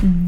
Mm-hmm.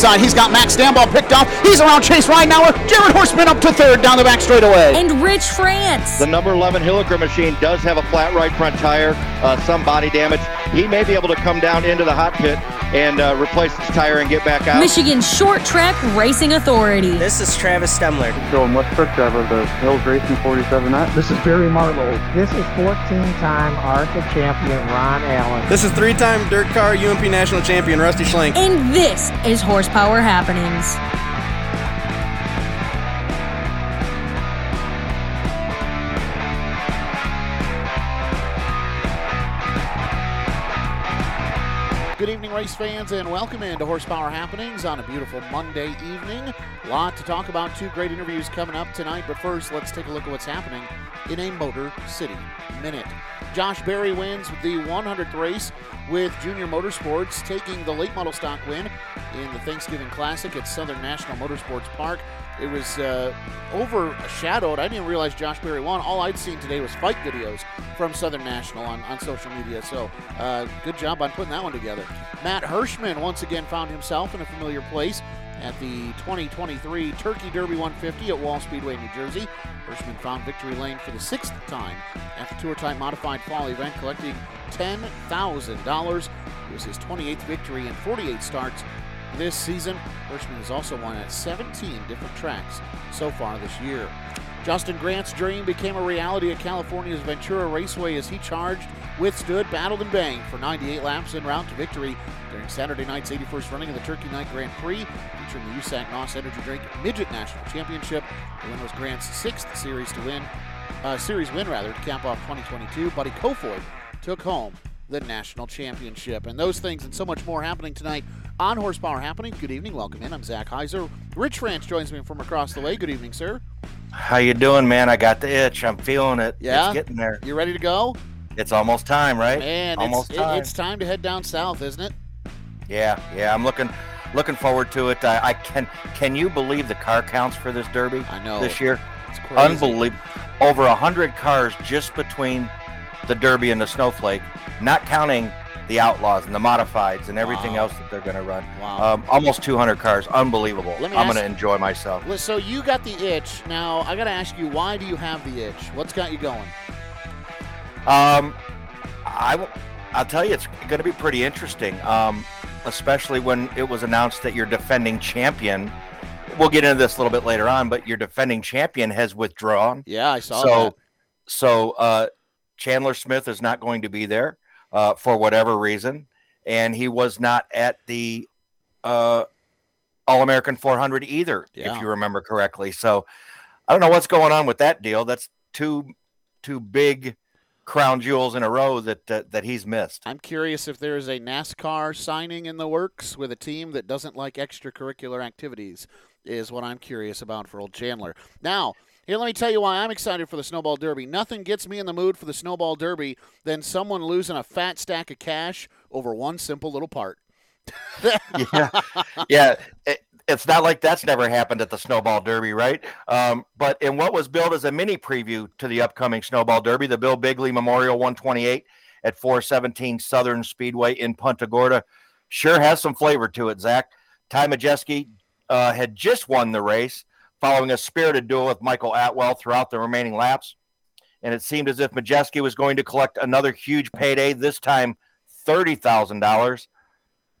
inside. He's got Max Stambaugh picked off. He's around Chase Ridenauer. Jared Horseman up to third down the back straightaway. and Rich France. The number 11 Hilliker machine does have a flat right front tire, uh, some body damage. He may be able to come down into the hot pit and uh, replace his tire and get back out. Michigan Short Track Racing Authority. This is Travis Stemler. Going West Truck Driver, the Hills Racing 47 X. This is Barry Marlowe. This is 14-time ARCA champion Ron Allen. This is three-time dirt car UMP national champion Rusty Schlenk. And this is Horsepower Happenings. Race fans, and welcome into Horsepower Happenings on a beautiful Monday evening. A lot to talk about. Two great interviews coming up tonight, but first, let's take a look at what's happening in a Motor City Minute. Josh Berry wins the 100th race with Junior Motorsports, taking the late model stock win in the Thanksgiving Classic at Southern National Motorsports Park. It was uh, overshadowed. I didn't realize Josh Berry won. All I'd seen today was fight videos from Southern National on, on social media. So, uh, good job on putting that one together. Matt Hirschman once again found himself in a familiar place at the 2023 Turkey Derby 150 at Wall Speedway, New Jersey. Hirschman found victory lane for the sixth time at the Tour Time Modified Fall event, collecting $10,000. It was his 28th victory in 48 starts this season. Hirschman has also won at 17 different tracks so far this year. Justin Grant's dream became a reality at California's Ventura Raceway as he charged, withstood, battled, and banged for 98 laps en route to victory during Saturday night's 81st running of the Turkey Night Grand Prix, featuring the USAC NOS Energy Drink Midget National Championship. The win was Grant's sixth series to win, uh, series win rather, to cap off 2022. Buddy Kofoid took home the national championship. And those things and so much more happening tonight on Horsepower Happening. Good evening, welcome in. I'm Zach Heiser. Rich France joins me from across the way. Good evening, sir. How you doing, man? I got the itch. I'm feeling it. Yeah? It's getting there. You ready to go? It's almost time, right? Man, almost it's, it- time. it's time to head down south, isn't it? Yeah, yeah. I'm looking looking forward to it. I, I can can you believe the car counts for this derby I know. this year? It's crazy. Unbelievable. Over a hundred cars just between the Derby and the Snowflake, not counting the Outlaws and the Modifieds and everything Wow. else that they're going to run. Wow. Um, almost 200 cars. Unbelievable. I'm going to enjoy myself. So you got the itch. Now, I got to ask you, why do you have the itch? What's got you going? Um, I will, I'll tell you, it's going to be pretty interesting. Um, especially when it was announced that your defending champion. We'll get into this a little bit later on, but your defending champion has withdrawn. Yeah, I saw so, that. so uh, Chandler Smith is not going to be there uh, for whatever reason, and he was not at the uh, All American 400 either, Yeah. if you remember correctly. So, I don't know what's going on with that deal. That's two two big crown jewels in a row that that, that he's missed. I'm curious if there is a NASCAR signing in the works with a team that doesn't like extracurricular activities, is what I'm curious about for old Chandler. Now, here, let me tell you why I'm excited for the Snowball Derby. Nothing gets me in the mood for the Snowball Derby than someone losing a fat stack of cash over one simple little part. yeah, yeah. It, it's not like that's never happened at the Snowball Derby, right? Um, but in what was billed as a mini preview to the upcoming Snowball Derby, the Bill Bigley Memorial 128 at 417 Southern Speedway in Punta Gorda, sure has some flavor to it. Zach Ty Majeski uh, had just won the race following a spirited duel with Michael Atwell throughout the remaining laps, and it seemed as if Majeski was going to collect another huge payday. This time, thirty thousand dollars.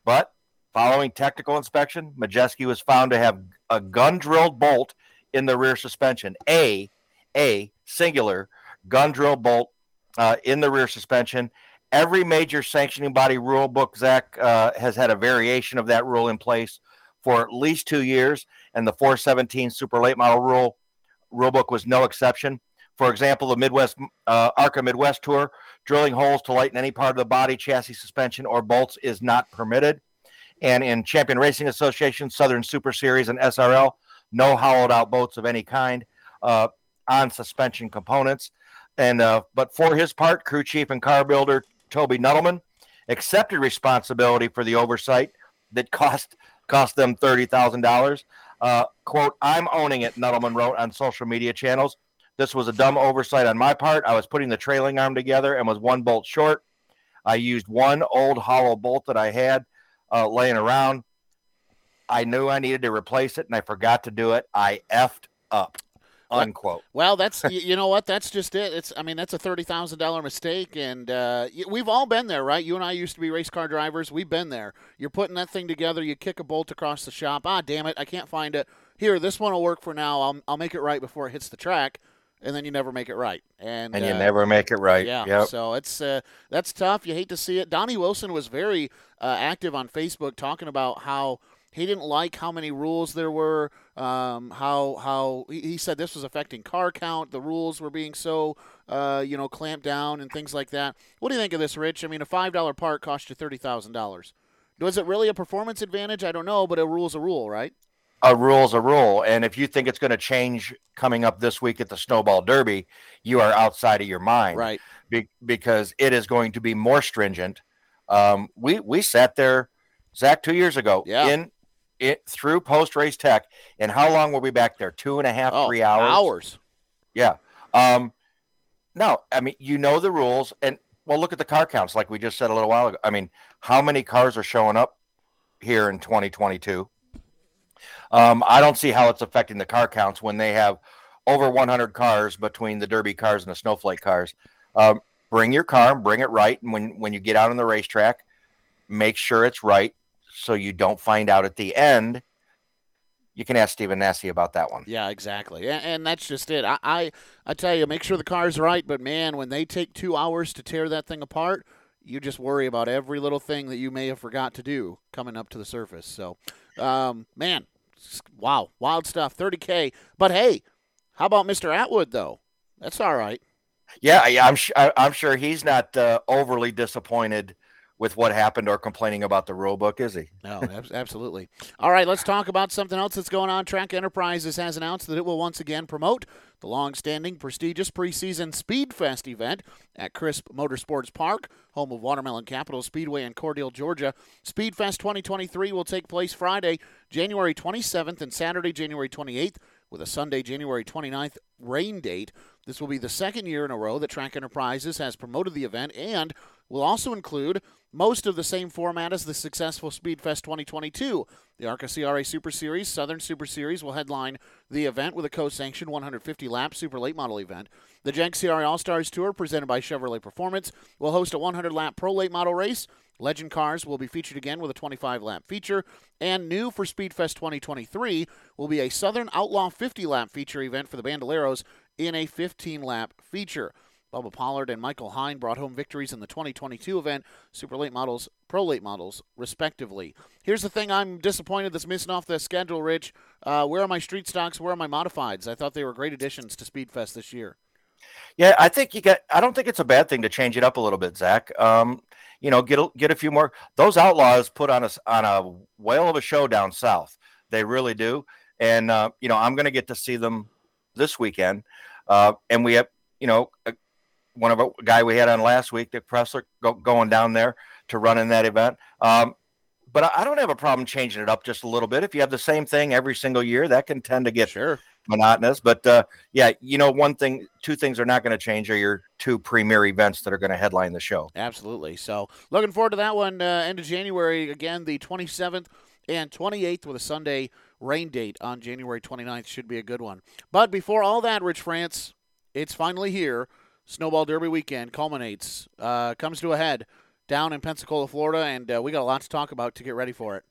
But following technical inspection, Majeski was found to have a gun drilled bolt in the rear suspension. A, a singular gun drill bolt uh, in the rear suspension. Every major sanctioning body rule book, Zach, uh, has had a variation of that rule in place for at least two years, and the 417 Super Late Model rule rule book was no exception. For example, the Midwest uh, ARCA Midwest Tour drilling holes to lighten any part of the body, chassis, suspension, or bolts is not permitted. And in Champion Racing Association, Southern Super Series, and SRL, no hollowed out boats of any kind uh, on suspension components. And uh, but for his part, crew chief and car builder Toby Nuttleman accepted responsibility for the oversight that cost cost them thirty thousand uh, "Quote: I'm owning it." Nuttleman wrote on social media channels. This was a dumb oversight on my part. I was putting the trailing arm together and was one bolt short. I used one old hollow bolt that I had uh, laying around. I knew I needed to replace it and I forgot to do it. I effed up. Unquote. Well, that's you know what? That's just it. It's I mean that's a thirty thousand dollar mistake, and uh, we've all been there, right? You and I used to be race car drivers. We've been there. You're putting that thing together. You kick a bolt across the shop. Ah, damn it! I can't find it. Here, this one will work for now. I'll I'll make it right before it hits the track and then you never make it right. And and you uh, never make it right. Yeah. Yep. So it's uh, that's tough. You hate to see it. Donnie Wilson was very uh, active on Facebook talking about how he didn't like how many rules there were. Um, how how he, said this was affecting car count. The rules were being so uh, you know clamped down and things like that. What do you think of this, Rich? I mean, a five dollar part cost you thirty thousand dollars. Was it really a performance advantage? I don't know, but a rule's a rule, right? a rule's a rule. And if you think it's going to change coming up this week at the Snowball Derby, you are outside of your mind. Right. Be- because it is going to be more stringent. Um, we, we sat there, Zach, two years ago Yeah. in it through post race tech. And how long were we back there? Two and a half, Oh, three hours. Hours. Yeah. Um, no, I mean, you know the rules. And well, look at the car counts, like we just said a little while ago. I mean, how many cars are showing up here in 2022? Um, I don't see how it's affecting the car counts when they have over 100 cars between the Derby cars and the Snowflake cars. Um, bring your car, bring it right, and when when you get out on the racetrack, make sure it's right, so you don't find out at the end. You can ask Stephen Nasse about that one. Yeah, exactly, and, and that's just it. I, I I tell you, make sure the car's right, but man, when they take two hours to tear that thing apart, you just worry about every little thing that you may have forgot to do coming up to the surface. So, um, man, wow, wild stuff. 30k, but hey, how about Mr. Atwell though? That's all right. Yeah, yeah, I'm sh- I- I'm sure he's not uh, overly disappointed with what happened or complaining about the rule book, is he? No, ab- absolutely. All right, let's talk about something else that's going on. Track Enterprises has announced that it will once again promote the long-standing, prestigious preseason Speed Fest event at Crisp Motorsports Park, home of Watermelon Capital Speedway in Cordele, Georgia. Speed Fest 2023 will take place Friday, January 27th and Saturday, January 28th, with a Sunday, January 29th rain date. This will be the second year in a row that Track Enterprises has promoted the event and will also include most of the same format as the successful Speedfest 2022. The ARCA CRA Super Series, Southern Super Series will headline the event with a co-sanctioned 150 lap super late model event. The JEGS CRA All Stars Tour, presented by Chevrolet Performance, will host a 100 lap pro late model race. Legend cars will be featured again with a 25 lap feature. And new for Speedfest 2023 will be a Southern Outlaw 50 lap feature event for the Bandoleros in a 15 lap feature. Bubba Pollard and Michael Hine brought home victories in the 2022 event, Super Late Models, Pro Late Models, respectively. Here's the thing I'm disappointed that's missing off the schedule, Rich. Uh, where are my street stocks? Where are my modifieds? I thought they were great additions to Speedfest this year. Yeah, I think you got. I don't think it's a bad thing to change it up a little bit, Zach. Um, you know, get a, get a few more. Those outlaws put on a on a whale of a show down south. They really do, and uh, you know, I'm going to get to see them this weekend. Uh, and we have, you know, a, one of a guy we had on last week, Dick Pressler, go, going down there to run in that event. Um, but I, I don't have a problem changing it up just a little bit. If you have the same thing every single year, that can tend to get Sure. monotonous. But uh, yeah, you know, one thing, two things are not going to change are your two premier events that are going to headline the show. Absolutely. So looking forward to that one. Uh, end of January again, the 27th and 28th with a Sunday rain date on January 29th should be a good one. But before all that, Rich France, it's finally here. Snowball Derby weekend culminates, uh, comes to a head down in Pensacola, Florida, and uh, we got a lot to talk about to get ready for it.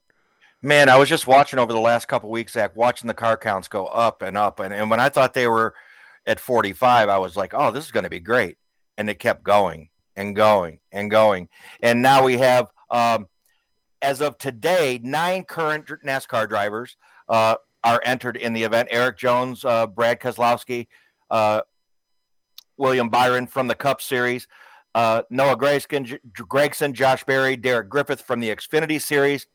Man, I was just watching over the last couple weeks, Zach, watching the car counts go up and up. And, and when I thought they were at 45, I was like, oh, this is going to be great. And it kept going and going and going. And now we have, um, as of today, nine current NASCAR drivers uh, are entered in the event. Erik Jones, uh, Brad Keselowski, uh, William Byron from the Cup Series, uh, Noah Gragson, Josh Berry, Derek Griffith from the Xfinity Series,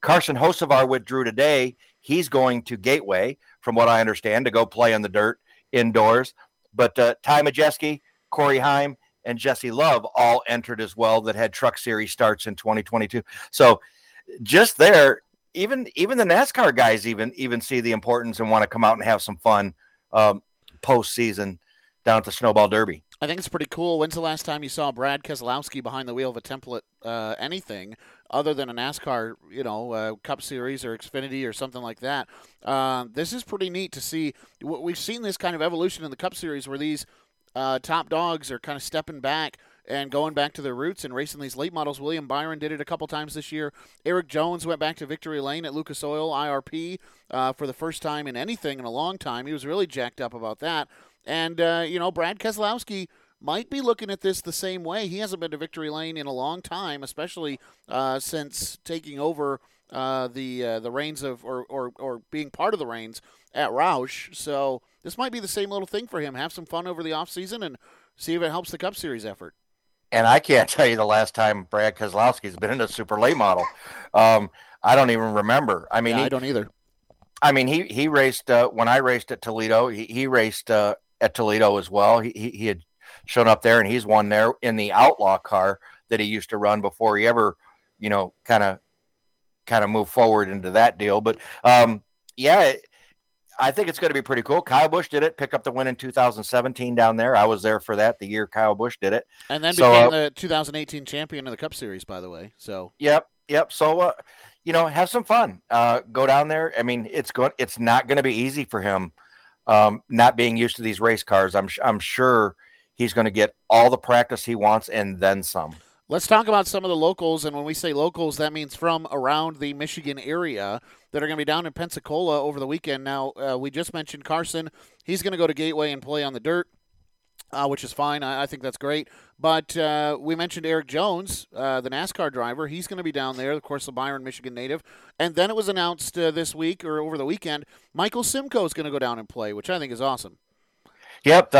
Carson Hocevar withdrew today. He's going to Gateway, from what I understand, to go play on the dirt indoors. But uh, Ty Majeski, Corey Heim, and Jesse Love all entered as well that had Truck Series starts in 2022. So just there, even even the NASCAR guys even even see the importance and want to come out and have some fun um, postseason down at the Snowball Derby. I think it's pretty cool. When's the last time you saw Brad Keselowski behind the wheel of a template, uh, anything other than a NASCAR, you know, uh, Cup Series or Xfinity or something like that? Uh, this is pretty neat to see. We've seen this kind of evolution in the Cup Series where these uh, top dogs are kind of stepping back and going back to their roots and racing these late models. William Byron did it a couple times this year. Erik Jones went back to victory lane at Lucas Oil IRP uh, for the first time in anything in a long time. He was really jacked up about that. And, uh, you know, Brad Keselowski might be looking at this the same way. He hasn't been to victory lane in a long time, especially uh, since taking over uh, the uh, the reins of or, or, or being part of the reins at Roush. So this might be the same little thing for him. Have some fun over the off season and see if it helps the Cup Series effort. And I can't tell you the last time Brad Keselowski's been in a super late model. Um, I don't even remember. I mean, yeah, he, I don't either. I mean, he he raced uh, when I raced at Toledo. He, he raced uh, at Toledo as well. He, he, he had shown up there and he's won there in the outlaw car that he used to run before he ever, you know, kind of kind of move forward into that deal. But um, yeah, I think it's going to be pretty cool. Kyle Busch did it, pick up the win in 2017 down there. I was there for that the year Kyle Busch did it, and then So, became uh, the 2018 champion of the Cup Series, by the way. So Yep, yep. So, uh, you know, have some fun. Uh, go down there. I mean, it's going. It's not going to be easy for him, um, not being used to these race cars. I'm I'm sure he's going to get all the practice he wants and then some. Let's talk about some of the locals. And when we say locals, that means from around the Michigan area that are going to be down in Pensacola over the weekend. Now, uh, we just mentioned Carson. He's going to go to Gateway and play on the dirt. Uh, which is fine. I, I think that's great. But uh, we mentioned Erik Jones, uh, the NASCAR driver. He's going to be down there, of course, the Byron, Michigan native. And then it was announced uh, this week or over the weekend, Michael Simko is going to go down and play, which I think is awesome. Yep.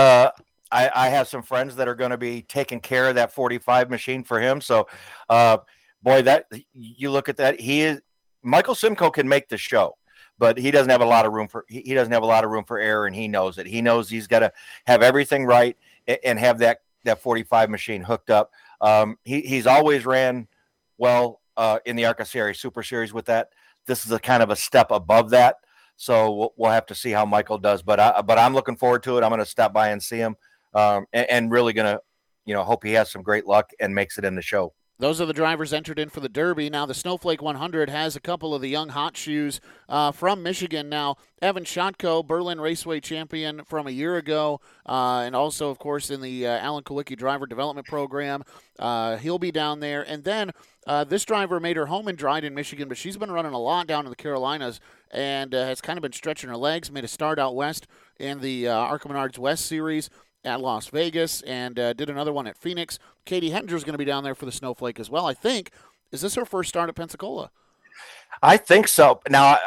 I, I have some friends that are going to be taking care of that 45 machine for him. So, uh, boy, that you look at that. He is Michael Simcoe can make the show, but he doesn't have a lot of room for he, doesn't have a lot of room for error, and he knows it. He knows he's got to have everything right and, and have that that 45 machine hooked up. Um, he, he's always ran well uh, in the ARCA Series, Super Series with that. This is a kind of a step above that. So we'll, we'll have to see how Michael does, but I, but I'm looking forward to it. I'm going to stop by and see him, um, and, and really going to, you know, hope he has some great luck and makes it in the show. Those are the drivers entered in for the Derby. Now, the Snowflake 100 has a couple of the young hot shoes uh, from Michigan. Now, Evan Shotko, Berlin Raceway champion from a year ago, uh, and also, of course, in the uh, Alan Kulwicki Driver Development Program. Uh, he'll be down there. And then uh, this driver made her home in Dryden, Michigan, but she's been running a lot down in the Carolinas and uh, has kind of been stretching her legs. Made a start out west in the uh, Arca Menards West Series at Las Vegas and uh, did another one at Phoenix. Katie Hettinger is going to be down there for the Snowflake as well. I think. Is this her first start at Pensacola? I think so. Now,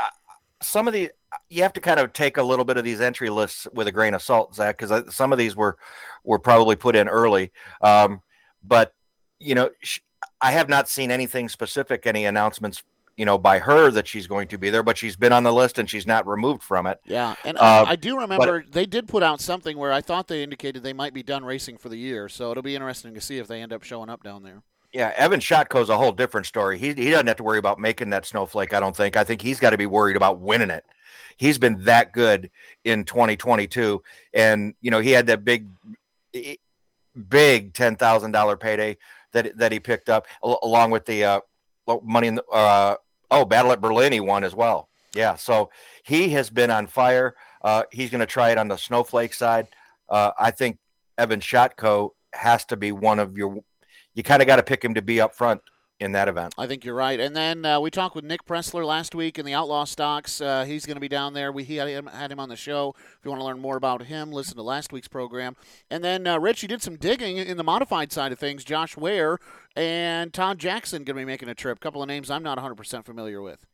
some of the you have to kind of take a little bit of these entry lists with a grain of salt, Zach, because some of these were were probably put in early. Um, but you know, sh- I have not seen anything specific, any announcements, you know, by her that she's going to be there. But she's been on the list and she's not removed from it. Yeah, and Uh, I, I do remember they did put out something where I thought they indicated they might be done racing for the year. So it'll be interesting to see if they end up showing up down there. Yeah, Evan Shotko's a whole different story. He he doesn't have to worry about making that snowflake. I don't think. I think he's got to be worried about winning it. He's been that good in 2022, and you know he had that big, big ten thousand dollar payday that that he picked up along with the uh, money in the uh, oh battle at Berlin he won as well. Yeah, so he has been on fire. Uh, he's going to try it on the snowflake side. Uh, I think Evan Shotko has to be one of your. You kind of got to pick him to be up front in that event. I think you're right. And then uh, we talked with Nick Pressler last week in the Outlaw Stocks. Uh, he's going to be down there. We he had him, had him on the show. If you want to learn more about him, listen to last week's program. And then uh, Rich, you did some digging in the modified side of things. Josh Ware and Todd Jackson going to be making a trip. A couple of names I'm not 100% familiar with.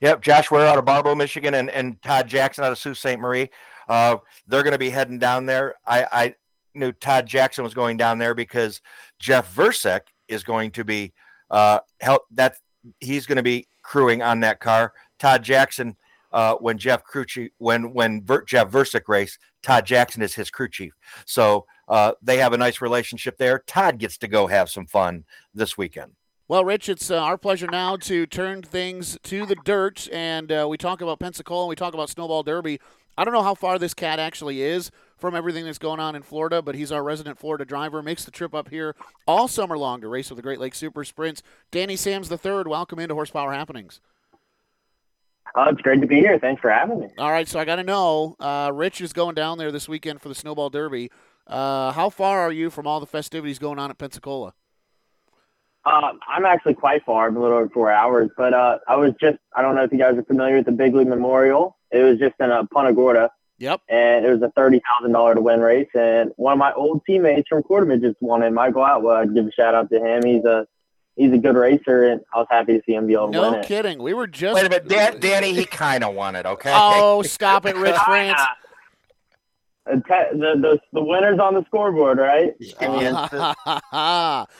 Yep, Josh Ware out of Barbo, Michigan, and, and Todd Jackson out of Sault Ste. Marie. Uh, they're going to be heading down there. I, I knew Todd Jackson was going down there because Jeff Versek is going to be uh, help that he's going to be crewing on that car. Todd Jackson, uh, when Jeff crew chief, when when Ver, Jeff Versick race, Todd Jackson is his crew chief. So uh, they have a nice relationship there. Todd gets to go have some fun this weekend. Well, Rich, it's uh, our pleasure now to turn things to the dirt, and uh, we talk about Pensacola, and we talk about Snowball Derby. I don't know how far this cat actually is from everything that's going on in Florida, but he's our resident Florida driver. Makes the trip up here all summer long to race with the Great Lakes Super Sprints. Danny Sams the third, welcome into Horsepower Happenings. Oh, it's great to be here. Thanks for having me. All right, so I got to know, uh, Rich is going down there this weekend for the Snowball Derby. Uh, how far are you from all the festivities going on at Pensacola? Uh, I'm actually quite far. I'm a little over four hours, but uh, I was just, I don't know if you guys are familiar with the Bigley Memorial. It was just in a Punta Gorda. Yep. And it was a $30,000 to win race. And one of my old teammates from Quarterman just won it, Michael Atwell. I'd give a shout out to him. He's a, he's a good racer, and I was happy to see him be able to no win it. No kidding. We were just. Wait a minute, Dan, Danny. He kind of won it. Okay. Oh, stop it, Rich France. The, the, the, the winner's on the scoreboard, right?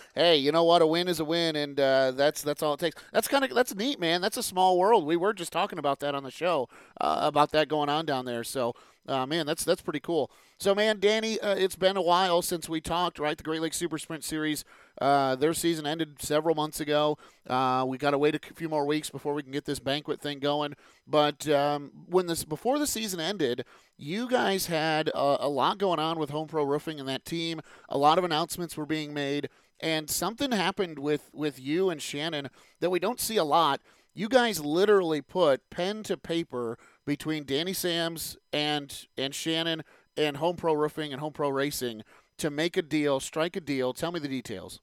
hey, you know what? A win is a win, and uh, that's that's all it takes. That's kind of that's neat, man. That's a small world. We were just talking about that on the show uh, about that going on down there. So, uh, man, that's that's pretty cool. So, man, Danny, uh, it's been a while since we talked. Right, the Great Lakes Super Sprint Series, uh, their season ended several months ago. Uh, we got to wait a few more weeks before we can get this banquet thing going. But um, when this before the season ended, you guys had a, a lot going on with Home Pro Roofing and that team. A lot of announcements were being made, and something happened with with you and Shannon that we don't see a lot. You guys literally put pen to paper between Danny Sams and and Shannon and Home Pro Roofing and Home Pro Racing to make a deal, strike a deal. Tell me the details.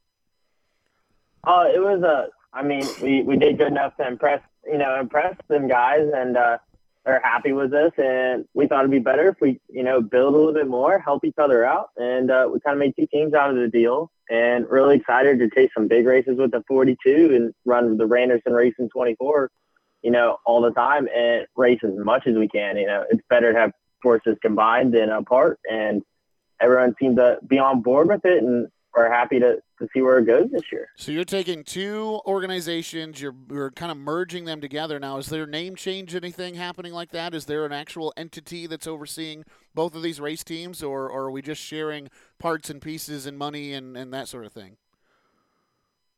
Uh, it was a. I mean, we, we did good enough to impress you know impress them guys, and uh, they're happy with us. And we thought it'd be better if we you know build a little bit more, help each other out, and uh, we kind of made two teams out of the deal. And really excited to take some big races with the 42 and run the Randerson Racing 24, you know, all the time and race as much as we can. You know, it's better to have forces combined than apart, and everyone seemed to be on board with it, and we're happy to, to see where it goes this year. So you're taking two organizations, you're, you're kind of merging them together now. Is there name change, anything happening like that? Is there an actual entity that's overseeing both of these race teams, or, or are we just sharing parts and pieces and money and, and that sort of thing?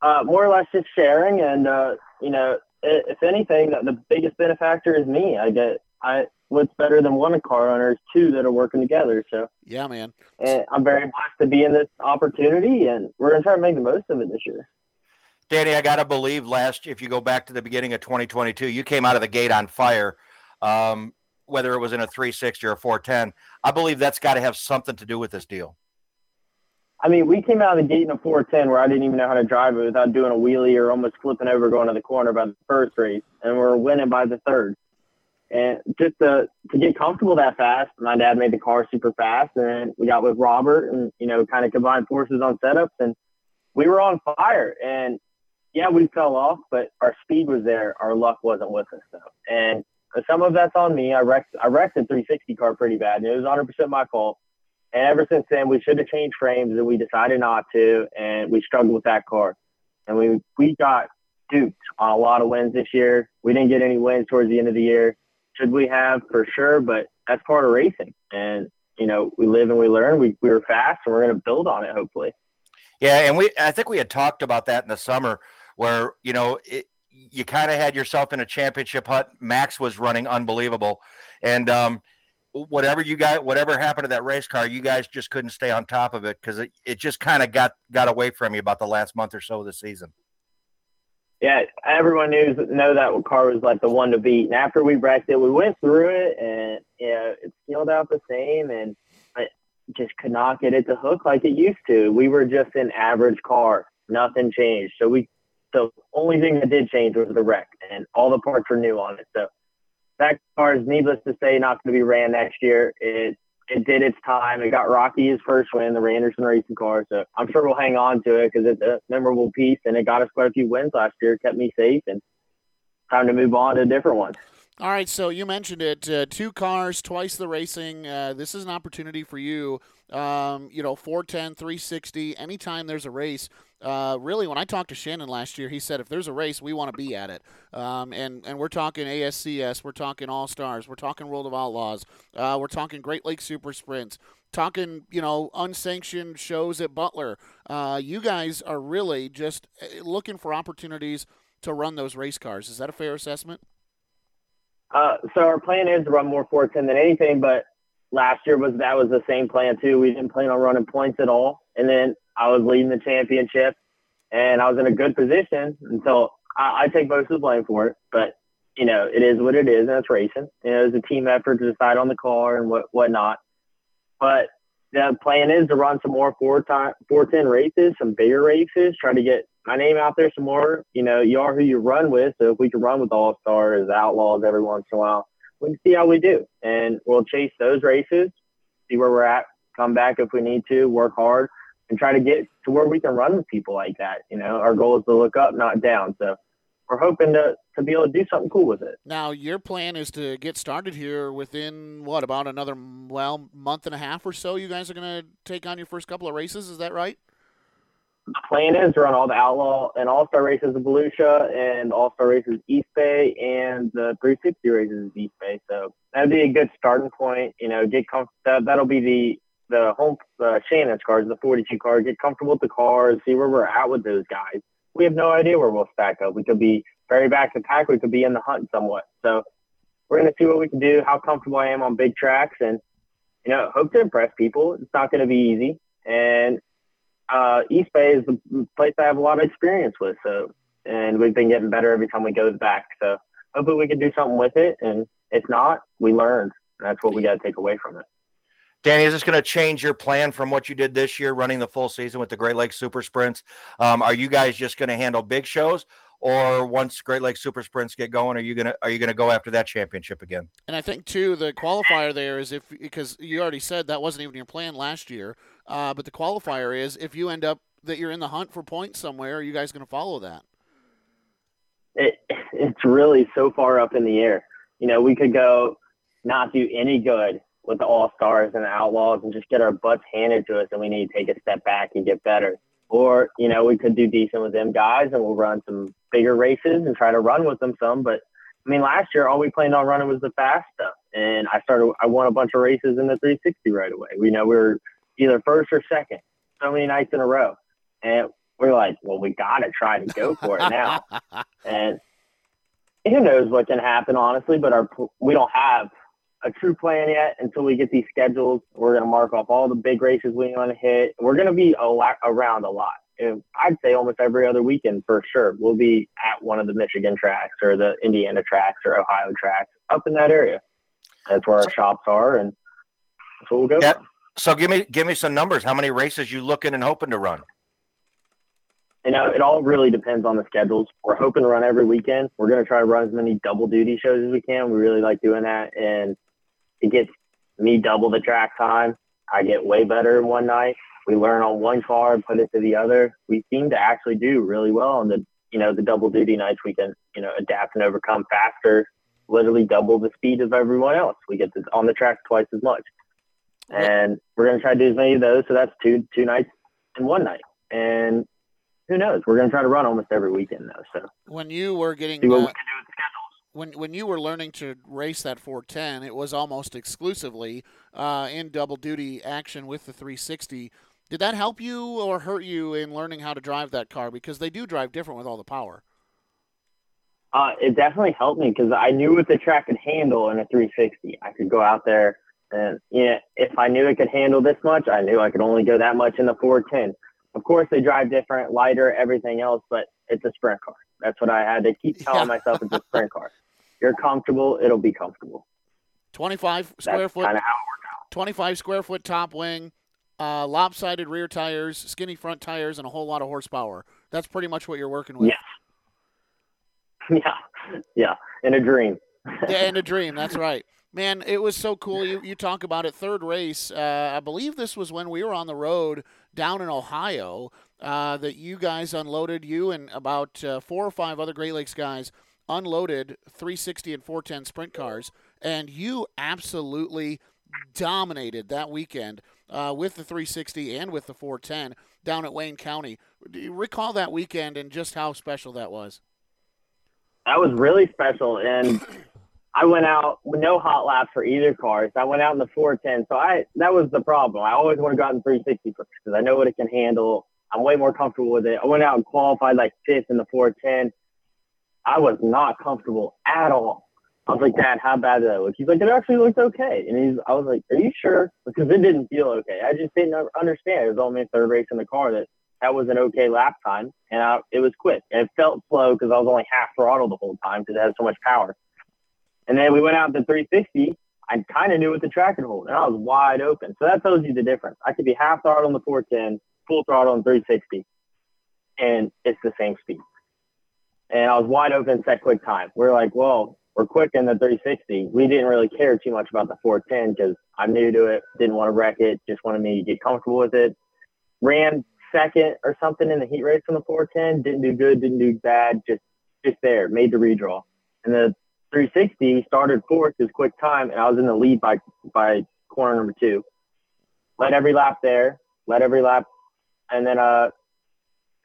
Uh, more or less just sharing, and uh, you know, if anything, the biggest benefactor is me. I get I what's better than one car owner is two that are working together. So yeah, man. And I'm very blessed to be in this opportunity, and we're gonna try to make the most of it this year. Danny, I gotta believe last if you go back to the beginning of 2022, you came out of the gate on fire. Um, whether it was in a 360 or a 410, I believe that's got to have something to do with this deal. I mean, we came out of the gate in a 410 where I didn't even know how to drive it without doing a wheelie or almost flipping over going to the corner by the first race, and we're winning by the third. And just to to get comfortable that fast, my dad made the car super fast, and we got with Robert, and you know, kind of combined forces on setups, and we were on fire. And yeah, we fell off, but our speed was there. Our luck wasn't with us though, and uh, some of that's on me. I wrecked I wrecked the 360 car pretty bad, and it was 100 percent my fault. And ever since then, we should have changed frames, and we decided not to, and we struggled with that car. And we we got duped on a lot of wins this year. We didn't get any wins towards the end of the year should we have for sure, but that's part of racing. And, you know, we live and we learn. We, we were fast and we're going to build on it, hopefully. Yeah. And we, I think we had talked about that in the summer where, you know, it, you kind of had yourself in a championship hut. Max was running unbelievable. And, um, whatever you got, whatever happened to that race car, you guys just couldn't stay on top of it because it, it just kind of got got away from you about the last month or so of the season yeah, everyone knew know that car was like the one to beat. And after we wrecked it, we went through it and you know, it sealed out the same and I just could not get it to hook like it used to. We were just an average car. Nothing changed. So we the only thing that did change was the wreck and all the parts were new on it. So that car is needless to say not going to be ran next year. It it did its time. It got Rocky his first win, the Randerson racing car. So I'm sure we'll hang on to it because it's a memorable piece and it got us quite a few wins last year. kept me safe and time to move on to a different one. All right, so you mentioned it. Uh, two cars, twice the racing. Uh, this is an opportunity for you. Um, you know, 410, 360, anytime there's a race, Uh, really, when I talked to Shannon last year, he said if there's a race, we want to be at it. Um, and and we're talking ASCS, we're talking All Stars, we're talking World of Outlaws, uh, we're talking Great Lakes Super Sprints, talking you know unsanctioned shows at Butler. Uh, you guys are really just uh, looking for opportunities to run those race cars. Is that a fair assessment? Uh, so our plan is to run more 410 than anything, but last year was that was the same plan too. We didn't plan on running points at all, and then I was leading the championship, and I was in a good position until I, I take most of the blame for it. But you know, it is what it is, and it's racing. You know, it's a team effort to decide on the car and what whatnot. But the plan is to run some more four time four ten races, some bigger races, try to get my name out there some more. You know, you are who you run with. So if we can run with all stars, outlaws every once in a while, we see how we do. And we'll chase those races, see where we're at, come back if we need to, work hard, and try to get to where we can run with people like that. You know, our goal is to look up, not down. So we're hoping to, to be able to do something cool with it. Now, your plan is to get started here within what about another well month and a half or so. You guys are going to take on your first couple of races. Is that right? Plan is to run all the outlaw and all star races of Volusia and all star races East Bay and the 360 races East Bay. So that'd be a good starting point. You know, get comfortable. That, that'll be the the home uh, Shannon's cars, the 42 car. Get comfortable with the cars. See where we're at with those guys. We have no idea where we'll stack up. We could be very back to pack. We could be in the hunt somewhat. So we're to see what we can do. How comfortable I am on big tracks, and you know, hope to impress people. It's not going to be easy, and uh, East Bay is the place I have a lot of experience with. So, and we've been getting better every time we go back. So, hopefully, we can do something with it. And if not, we learned. That's what we got to take away from it. Danny, is this going to change your plan from what you did this year, running the full season with the Great Lakes Super Sprints? Um, are you guys just going to handle big shows, or once Great Lakes Super Sprints get going, are you gonna are you gonna go after that championship again? And I think too the qualifier there is if because you already said that wasn't even your plan last year, uh, but the qualifier is if you end up that you're in the hunt for points somewhere, are you guys going to follow that? It it's really so far up in the air. You know, we could go not do any good with the all stars and the outlaws and just get our butts handed to us, and we need to take a step back and get better. Or you know, we could do decent with them guys, and we'll run some bigger races and try to run with them some. But I mean, last year all we planned on running was the fast stuff, and I started. I won a bunch of races in the 360 right away. We know we were either first or second so many nights in a row, and we're like, well, we got to try to go for it now. and who knows what can happen, honestly. But our we don't have a true plan yet until we get these schedules. We're going to mark off all the big races we want to hit. We're going to be a lot, around a lot. And I'd say almost every other weekend for sure. We'll be at one of the Michigan tracks or the Indiana tracks or Ohio tracks up in that area. That's where our shops are, and that's what we'll go. Yeah. So give me give me some numbers. How many races you looking and hoping to run? You know, it all really depends on the schedules. We're hoping to run every weekend. We're going to try to run as many double duty shows as we can. We really like doing that, and it gets me double the track time. I get way better in one night. We learn on one car and put it to the other. We seem to actually do really well on the you know the double duty nights. We can you know adapt and overcome faster, literally double the speed of everyone else. We get this on the track twice as much, and we're gonna try to do as many of those. So that's two two nights in one night, and who knows? We're gonna try to run almost every weekend though. So when you were getting see what uh, we can do with the schedules when when you were learning to race that 410, it was almost exclusively uh, in double duty action with the 360. Did that help you or hurt you in learning how to drive that car? Because they do drive different with all the power. Uh, it definitely helped me because I knew what the track could handle in a 360. I could go out there and you know, if I knew it could handle this much, I knew I could only go that much in the 410. Of course, they drive different, lighter, everything else, but it's a sprint car. That's what I had to keep telling Yeah. myself. It's a sprint car. You're comfortable, it'll be comfortable. 25 square That's foot, kind of how it worked out. 25 square foot top wing, uh, lopsided rear tires, skinny front tires, and a whole lot of horsepower. That's pretty much what you're working with. Yes. Yeah, yeah, in a dream. Yeah, and a dream. That's right. Man, it was so cool. You you talk about it. Third race, uh, I believe this was when we were on the road down in Ohio. Uh, that you guys unloaded you and about uh, four or five other Great Lakes guys unloaded 360 and 410 sprint cars, and you absolutely dominated that weekend uh, with the 360 and with the 410. down at Wayne County. Do you recall that weekend and just how special that was? That was really special, and I went out with no hot laps for either car. So I went out in the 410. So I that was the problem. I always want to go out in 360 first because I know what it can handle. I'm way more comfortable with it. I went out and qualified like fifth in the 410. I was not comfortable at all. I was like, Dad, how bad did that look? He's like, it actually looked okay. And he's, I was like, Are you sure? Because it didn't feel okay. I just didn't understand. It was only a third race in the car that that was an okay lap time, and I, it was quick. And it felt slow because I was only half throttle the whole time because it had so much power. And then we went out to 360. I kind of knew what the track could hold, and I was wide open. So that tells you the difference. I could be half throttle on the 410, full throttle on 360, and it's the same speed. And I was wide open, set quick time. We are like, well, we're quick in the 360. We didn't really care too much about the 410 because I'm new to it, didn't want to wreck it, just wanted me to get comfortable with it. Ran second or something in the heat race on the 410. Didn't do good, didn't do bad, just just there, made the redraw. And the 360 started fourth, his quick time, and I was in the lead by by corner number two. Led every lap there, led every lap, and then uh,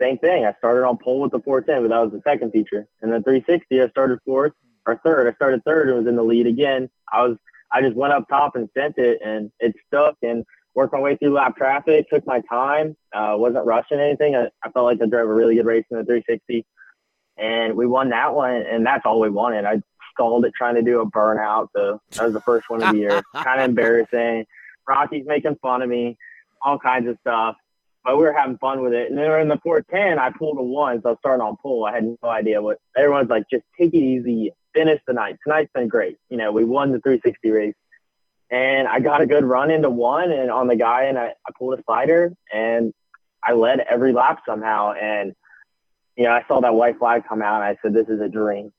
same thing. I started on pole with the 410, but that was the second feature. And then 360, I started fourth or third. I started third and was in the lead again. I was I just went up top and sent it, and it stuck. And worked my way through lap traffic, took my time, uh, wasn't rushing anything. I, I felt like I drove a really good race in the 360, and we won that one, and that's all we wanted. I stalled it trying to do a burnout, so that was the first one of the year. kind of embarrassing. Rocky's making fun of me, all kinds of stuff, but we were having fun with it. And then we're in the 410, I pulled a one, so I was starting on pull. I had no idea what everyone's like. Just take it easy, finish the night. Tonight's been great. You know, we won the 360 race and I got a good run into one and on the guy and I, I pulled a slider and I led every lap somehow. And, you know, I saw that white flag come out and I said, this is a dream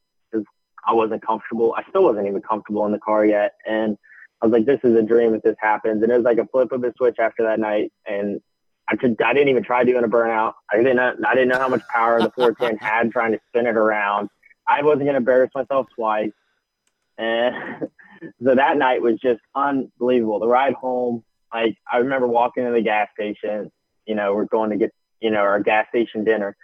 I wasn't comfortable. I still wasn't even comfortable in the car yet. And I was like, this is a dream if this happens. And it was like a flip of a switch after that night. And I, could, I didn't even try doing a burnout. I didn't know, I didn't know how much power the 410 had trying to spin it around. I wasn't going to embarrass myself twice. And so that night was just unbelievable. The ride home, like I remember walking to the gas station. You know, we're going to get you know our gas station dinner,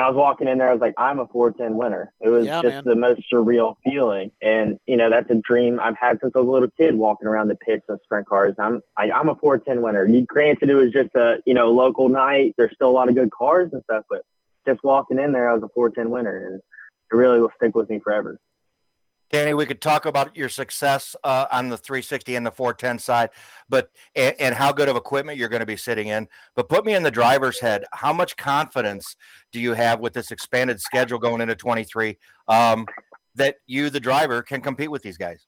and I was walking in there. I was like, I'm a 410 winner. It was yeah, just man. the most surreal feeling, and you know that's a dream I've had since I was a little kid, walking around the pits of sprint cars. I'm I, I'm a 410 winner. You granted it was just a you know local night. There's still a lot of good cars and stuff, but just walking in there, I was a 410 winner, and it really will stick with me forever. Danny, we could talk about your success uh, on the 360 and the 410 side, but and, and, how good of equipment you're going to be sitting in. But put me in the driver's head. How much confidence do you have with this expanded schedule going into 23 um, that you, the driver, can compete with these guys?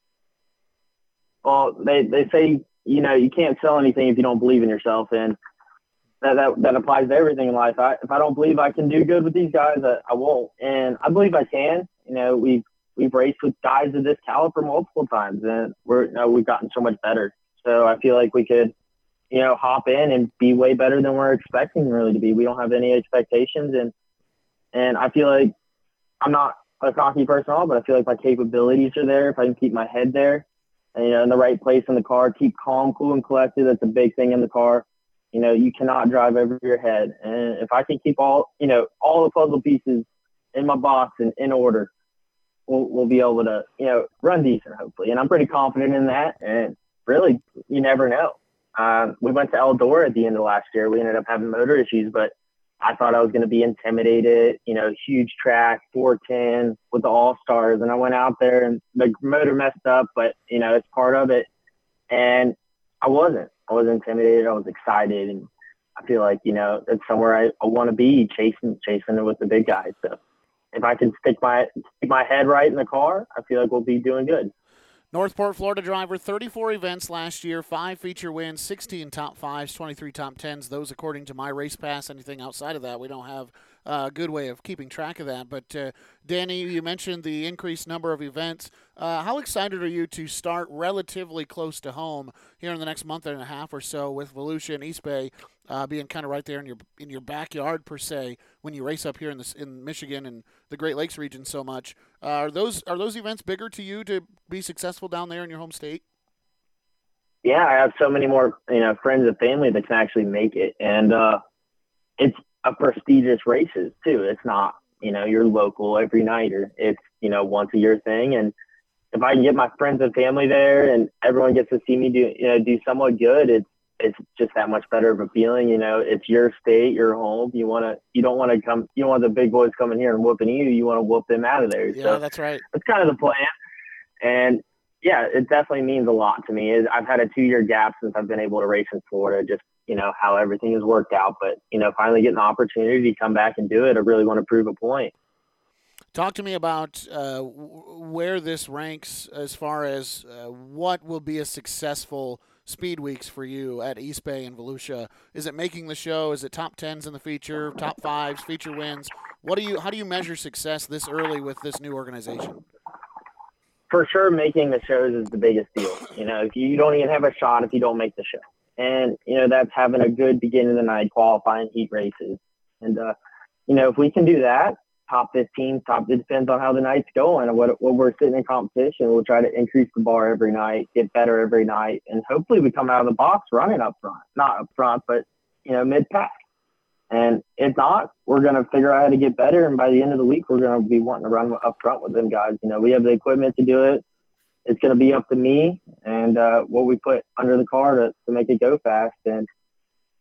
Well, they they say you know you can't sell anything if you don't believe in yourself, and that that, that applies to everything in life. I, if I don't believe I can do good with these guys, I, I won't, and I believe I can. You know, we've we've raced with guys of this caliber multiple times, and we're you know, we've gotten so much better. So I feel like we could, you know, hop in and be way better than we're expecting really to be. We don't have any expectations, and and I feel like I'm not a cocky person at all, but I feel like my capabilities are there if I can keep my head there, and you know, in the right place in the car, keep calm, cool, and collected. That's a big thing in the car. You know, you cannot drive over your head, and if I can keep all you know all the puzzle pieces in my box and in order we'll, we'll be able to, you know, run decent, hopefully. And I'm pretty confident in that. And really, you never know. Um, we went to Eldora at the end of last year. We ended up having motor issues, but I thought I was going to be intimidated, you know, huge track, 410 with the All Stars. And I went out there and the motor messed up, but, you know, it's part of it. And I wasn't. I was intimidated. I was excited. And I feel like, you know, it's somewhere I, I want to be chasing, chasing it with the big guys. So if I can stick my stick my head right in the car, I feel like we'll be doing good. Northport, Florida driver, 34 events last year, five feature wins, 16 top fives, 23 top tens. Those according to my race pass. Anything outside of that, we don't have a good way of keeping track of that. But uh, Danny, you mentioned the increased number of events. Uh, how excited are you to start relatively close to home here in the next month and a half or so with Volusia and East Bay uh, being kind of right there in your in your backyard per se when you race up here in this in Michigan and the Great Lakes region so much? Uh, are those are those events bigger to you to be successful down there in your home state? Yeah, I have so many more you know friends and family that can actually make it, and uh, it's a prestigious races too. It's not you know your local every night or It's you know once a year thing, and if I can get my friends and family there and everyone gets to see me do you know do somewhat good, it's it's just that much better of a feeling. You know, it's your state, your home. You want to, you don't want to come, you don't want the big boys coming here and whooping you. You want to whoop them out of there. Yeah, so that's right. That's kind of the plan. And yeah, it definitely means a lot to me. I've had a two year gap since I've been able to race in Florida, just, you know, how everything has worked out. But, you know, finally getting the opportunity to come back and do it, I really want to prove a point. Talk to me about uh, where this ranks as far as uh, what will be a successful speed weeks for you at East Bay and Volusia. Is it making the show? Is it top tens in the feature, top fives, feature wins? What do you? How do you measure success this early with this new organization? For sure, making the shows is the biggest deal. You know, if you don't even have a shot if you don't make the show, and you know that's having a good beginning of the night, qualifying heat races, and uh, you know if we can do that, top 15, top, it depends on how the night's going and what, what we're sitting in competition. We'll try to increase the bar every night, get better every night, and hopefully we come out of the box running up front. Not up front, but, you know, mid pack. And if not, we're going to figure out how to get better. And by the end of the week, we're going to be wanting to run up front with them guys. You know, we have the equipment to do it. It's going to be up to me and uh, what we put under the car to, to make it go fast. And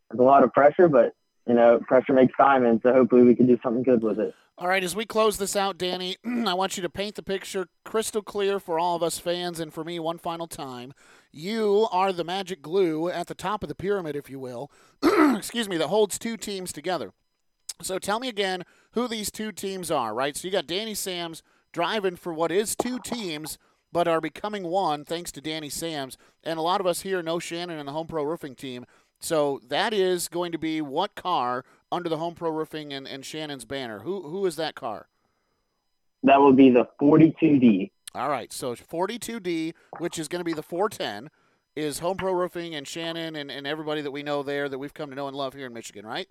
there's a lot of pressure, but, you know, pressure makes diamonds. So hopefully we can do something good with it. All right, as we close this out, Danny, I want you to paint the picture crystal clear for all of us fans and for me one final time. You are the magic glue at the top of the pyramid, if you will, excuse me, that holds two teams together. So tell me again who these two teams are, right? So you got Danny Sams driving for what is two teams, but are becoming one thanks to Danny Sams. And a lot of us here know Shannon and the Home Pro Roofing team. So that is going to be what car under the Home Pro Roofing and, and Shannon's banner. Who who is that car? That would be the 42D. All right, so 42D, which is going to be the 410, is Home Pro Roofing and Shannon and, and everybody that we know there that we've come to know and love here in Michigan, right?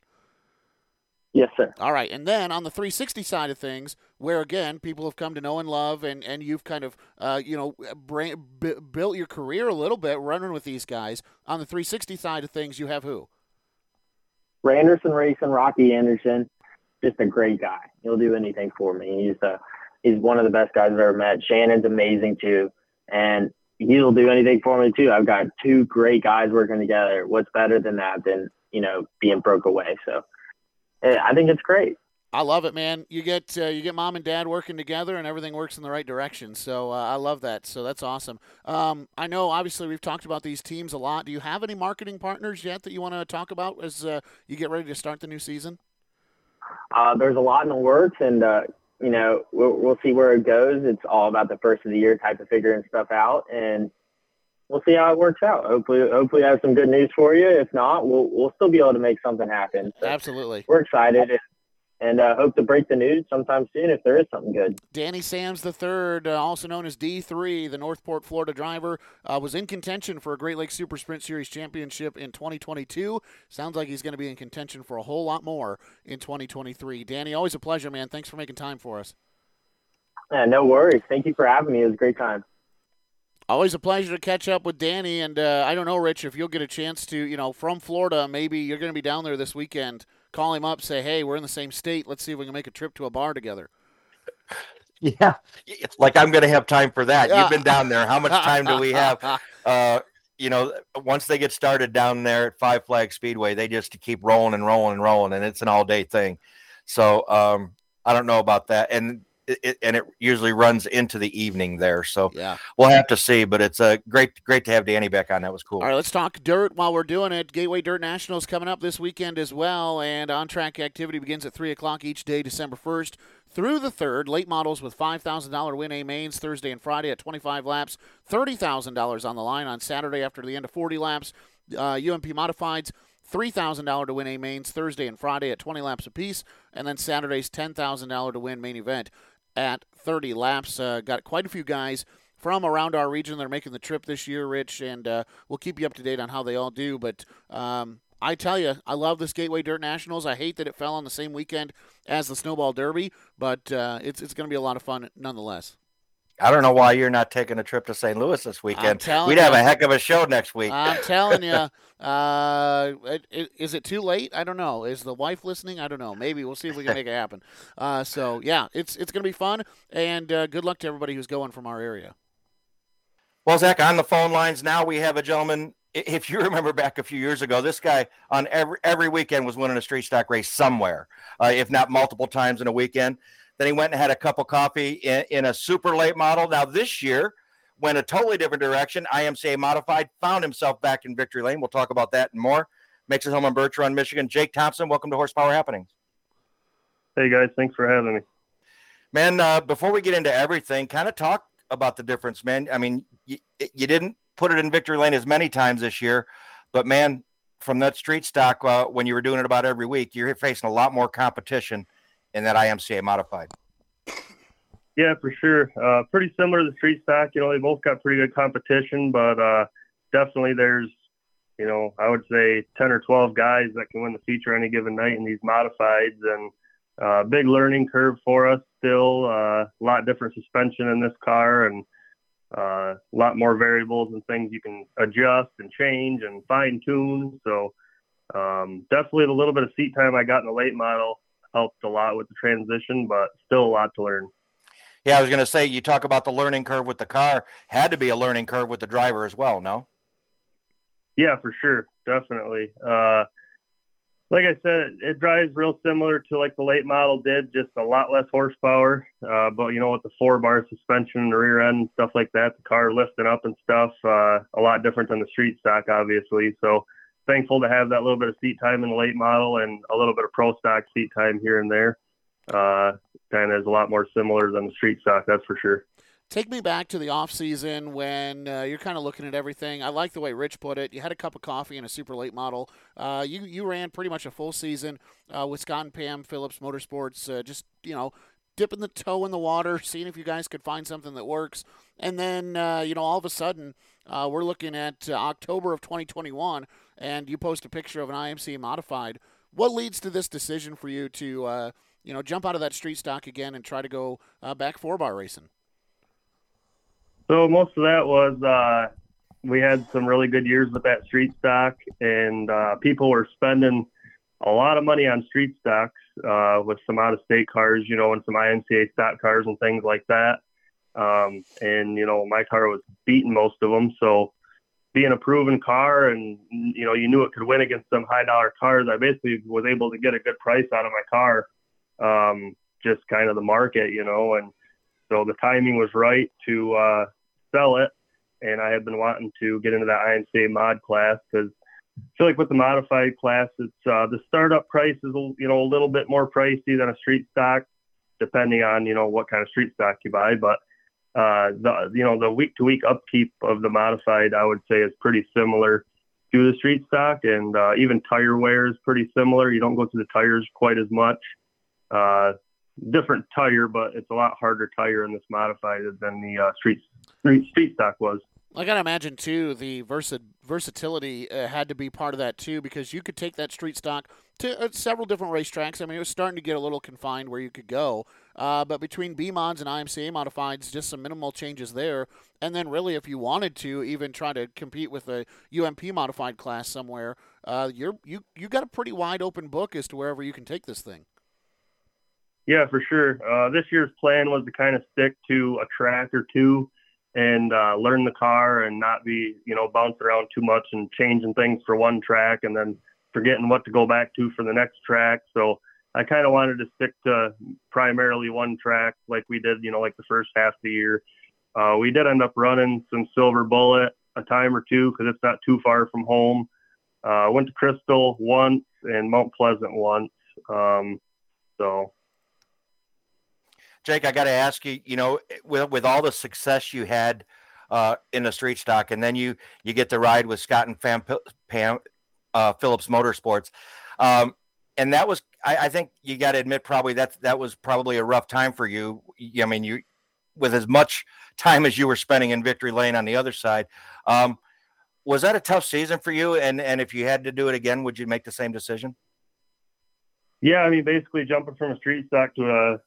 Yes, sir. All right, and then on the 360 side of things, where again people have come to know and love, and, and you've kind of uh, you know brain, b- built your career a little bit running with these guys. On the 360 side of things, you have who? Randerson Racing, Rocky Anderson, just a great guy. He'll do anything for me. He's a, uh, he's one of the best guys I've ever met. Shannon's amazing too, and he'll do anything for me too. I've got two great guys working together. What's better than that than you know being broke away? So I think it's great. I love it, man. You get uh, you get mom and dad working together, and everything works in the right direction. So uh, I love that. So that's awesome. Um, I know, obviously, we've talked about these teams a lot. Do you have any marketing partners yet that you want to talk about as uh, you get ready to start the new season? Uh, there's a lot in the works, and uh, you know we'll, we'll see where it goes. It's all about the first of the year type of figuring stuff out, and we'll see how it works out. Hopefully, hopefully, I have some good news for you. If not, we'll we'll still be able to make something happen. So Absolutely, we're excited. And, and uh, hope to break the news sometime soon if there is something good. Danny Sams III, uh, also known as D3, the Northport, Florida driver, uh, was in contention for a Great Lakes Super Sprint Series championship in 2022. Sounds like he's going to be in contention for a whole lot more in 2023. Danny, always a pleasure, man. Thanks for making time for us. Yeah, no worries. Thank you for having me. It was a great time. Always a pleasure to catch up with Danny. And uh, I don't know, Rich, if you'll get a chance to, you know, from Florida, maybe you're going to be down there this weekend – call him up, say, "Hey, we're in the same state. Let's see if we can make a trip to a bar together." Yeah, like I'm going to have time for that. Yeah. You've been down there. How much time do we have? Uh, you know, once they get started down there at Five Flag Speedway, they just keep rolling and rolling and rolling, and it's an all day thing. So um, I don't know about that. And it, and it usually runs into the evening there. So yeah, we'll have to see. But it's a uh, great, great to have Danny back on. That was cool. All right, let's talk dirt while we're doing it. Gateway Dirt Nationals coming up this weekend as well, and on track activity begins at three o'clock each day, December first through the third. Late models with $5,000 win A mains Thursday and Friday at 25 laps. $30,000 on the line on Saturday after the end of 40 laps. Uh, UMP modifieds. $3,000 to win A mains Thursday and Friday at 20 laps apiece, and then Saturday's $10,000 to win main event at 30 laps. Uh, got quite a few guys from around our region that are making the trip this year, Rich, and uh, we'll keep you up to date on how they all do. But um, I tell you, I love this Gateway Dirt Nationals. I hate that it fell on the same weekend as the Snowball Derby, but uh, it's it's going to be a lot of fun nonetheless. I don't know why you're not taking a trip to St. Louis this weekend. We'd you, have a heck of a show next week. I'm telling you. Uh, is it too late? I don't know. Is the wife listening? I don't know. Maybe we'll see if we can make it happen. Uh, so yeah, it's it's going to be fun, and uh, good luck to everybody who's going from our area. Well, Zach, on the phone lines now we have a gentleman. If you remember back a few years ago, this guy on every every weekend was winning a street stock race somewhere, uh, if not multiple times in a weekend. Then he went and had a cup of coffee in, in a super late model. Now this year went a totally different direction. IMCA modified, found himself back in victory lane. We'll talk about that and more. Makes his home in Birch Run, Michigan. Jake Thompson, welcome to Horsepower Happenings. Hey guys, thanks for having me. Man, uh, before we get into everything, kind of talk about the difference, man. I mean, you, you didn't put it in victory lane as many times this year, but man, from that street stock, uh, when you were doing it about every week, you're facing a lot more competition in that IMCA modified. Yeah, for sure. Uh, pretty similar to the street stock. You know, they both got pretty good competition, but uh, definitely there's, you know, I would say 10 or 12 guys that can win the feature any given night in these modifieds. And uh, big learning curve for us still. Uh, a lot different suspension in this car and uh, a lot more variables and things you can adjust and change and fine tune. So um, definitely the little bit of seat time I got in the late model helped a lot with the transition, but still a lot to learn. Yeah, I was going to say you talk about the learning curve with the car. Had to be a learning curve with the driver as well, no? Yeah, for sure, definitely. Uh, like I said, it drives real similar to like the late model did, just a lot less horsepower. Uh, but you know, with the four bar suspension in the rear end and stuff like that, the car lifting up and stuff, uh, a lot different than the street stock, obviously. So thankful to have that little bit of seat time in the late model and a little bit of pro stock seat time here and there. Uh, kind of is a lot more similar than the street stock, that's for sure. Take me back to the off season when uh, you're kind of looking at everything. I like the way Rich put it. You had a cup of coffee in a super late model. Uh, you you ran pretty much a full season uh, with Scott and Pam Phillips Motorsports. Uh, just you know, dipping the toe in the water, seeing if you guys could find something that works. And then uh, you know, all of a sudden, we're looking at October of 2021, and you post a picture of an IMC modified. What leads to this decision for you to you know jump out of that street stock again and try to go back four bar racing? So most of that was uh, we had some really good years with that street stock, and uh, people were spending a lot of money on street stocks uh, with some out of state cars, you know, and some IMCA stock cars and things like that. Um, and you know, my car was beating most of them, so being a proven car and you know you knew it could win against some high dollar cars i basically was able to get a good price out of my car um, just kind of the market you know and so the timing was right to uh, sell it. And I have been wanting to get into that IMCA mod class because I feel like with the modified class, it's uh, the startup price is you know a little bit more pricey than a street stock, depending on you know what kind of street stock you buy. But uh, the you know the week to week upkeep of the modified, I would say, is pretty similar to the street stock, and uh, even tire wear is pretty similar. You don't go through the tires quite as much. Uh, different tire, but it's a lot harder tire in this modified than the uh, street street stock was. I gotta imagine too the versa- versatility uh, had to be part of that too because you could take that street stock to uh, several different racetracks. I mean, it was starting to get a little confined where you could go. Uh, but between B mods and IMCA modifieds, just some minimal changes there. And then, really, if you wanted to even try to compete with a UMP modified class somewhere, uh, you're you you got a pretty wide open book as to wherever you can take this thing. Yeah, for sure. Uh, this year's plan was to kind of stick to a track or two and uh, learn the car and not be, you know, bouncing around too much and changing things for one track and then forgetting what to go back to for the next track. So I kind of wanted to stick to primarily one track like we did, you know, like the first half of the year. Uh, we did end up running some Silver Bullet a time or two because it's not too far from home. Uh, went to Crystal once and Mount Pleasant once. Um, so Jake, I got to ask you, you know, with, with all the success you had uh, in the street stock, and then you you get to ride with Scott and Pam, Pam uh, Phillips Motorsports, um, and that was, I, I think, you got to admit, probably that that was probably a rough time for you. I mean, you with as much time as you were spending in Victory Lane on the other side. Um, was that a tough season for you? And and if you had to do it again, would you make the same decision? Yeah, I mean, basically jumping from a street stock to a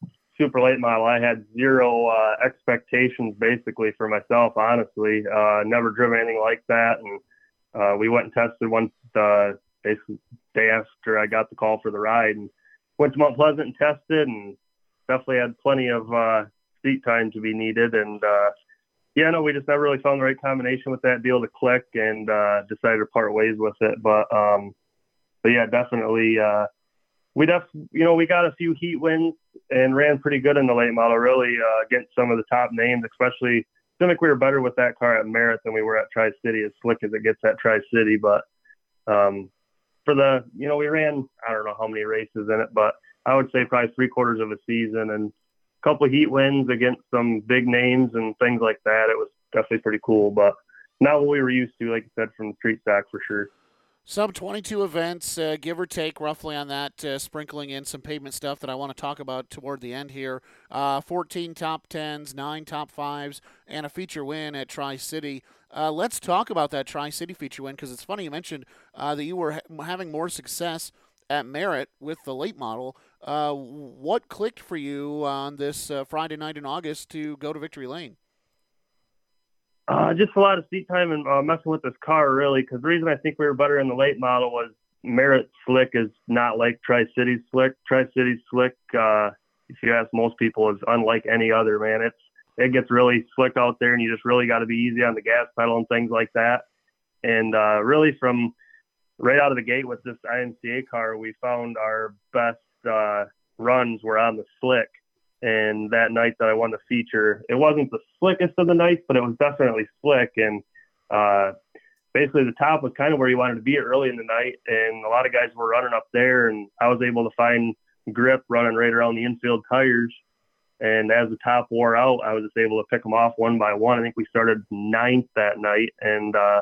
super late model, I had zero uh, expectations basically for myself. Honestly, uh, never driven anything like that, and uh, we went and tested one uh, basically day after I got the call for the ride, and went to Mount Pleasant and tested, and definitely had plenty of uh, seat time to be needed, and uh, yeah, no, we just never really found the right combination with that deal to click, and uh, decided to part ways with it. But um, but yeah, definitely. Uh, we def, you know, we got a few heat wins and ran pretty good in the late model, really uh, against some of the top names, especially. I think we were better with that car at Merritt than we were at Tri City, as slick as it gets at Tri City. But um, for the, you know, we ran I don't know how many races in it, but I would say probably three quarters of a season and a couple of heat wins against some big names and things like that. It was definitely pretty cool, but not what we were used to, like you said, from the street stock for sure. Sub 22 events, uh, give or take roughly on that, uh, sprinkling in some pavement stuff that I want to talk about toward the end here. Uh, 14 top 10s, 9 top 5s, and a feature win at Tri City. Uh, let's talk about that Tri City feature win because it's funny you mentioned uh, that you were ha- having more success at Merritt with the late model. Uh, what clicked for you on this Friday night in August to go to Victory Lane? Uh, just a lot of seat time and uh, messing with this car, really. Because the reason I think we were better in the late model was Merritt Slick is not like Tri City Slick. Tri City Slick, uh, if you ask most people, is unlike any other. Man, it's it gets really slick out there, and you just really got to be easy on the gas pedal and things like that. And uh, really, from right out of the gate with this IMCA car, we found our best uh, runs were on the slick and that night that I won the feature, it wasn't the slickest of the nights, but it was definitely slick. And uh, basically, the top was kind of where you wanted to be early in the night, and a lot of guys were running up there, and I was able to find grip running right around the infield tires. And as the top wore out, I was just able to pick them off one by one. I think we started ninth that night, and uh,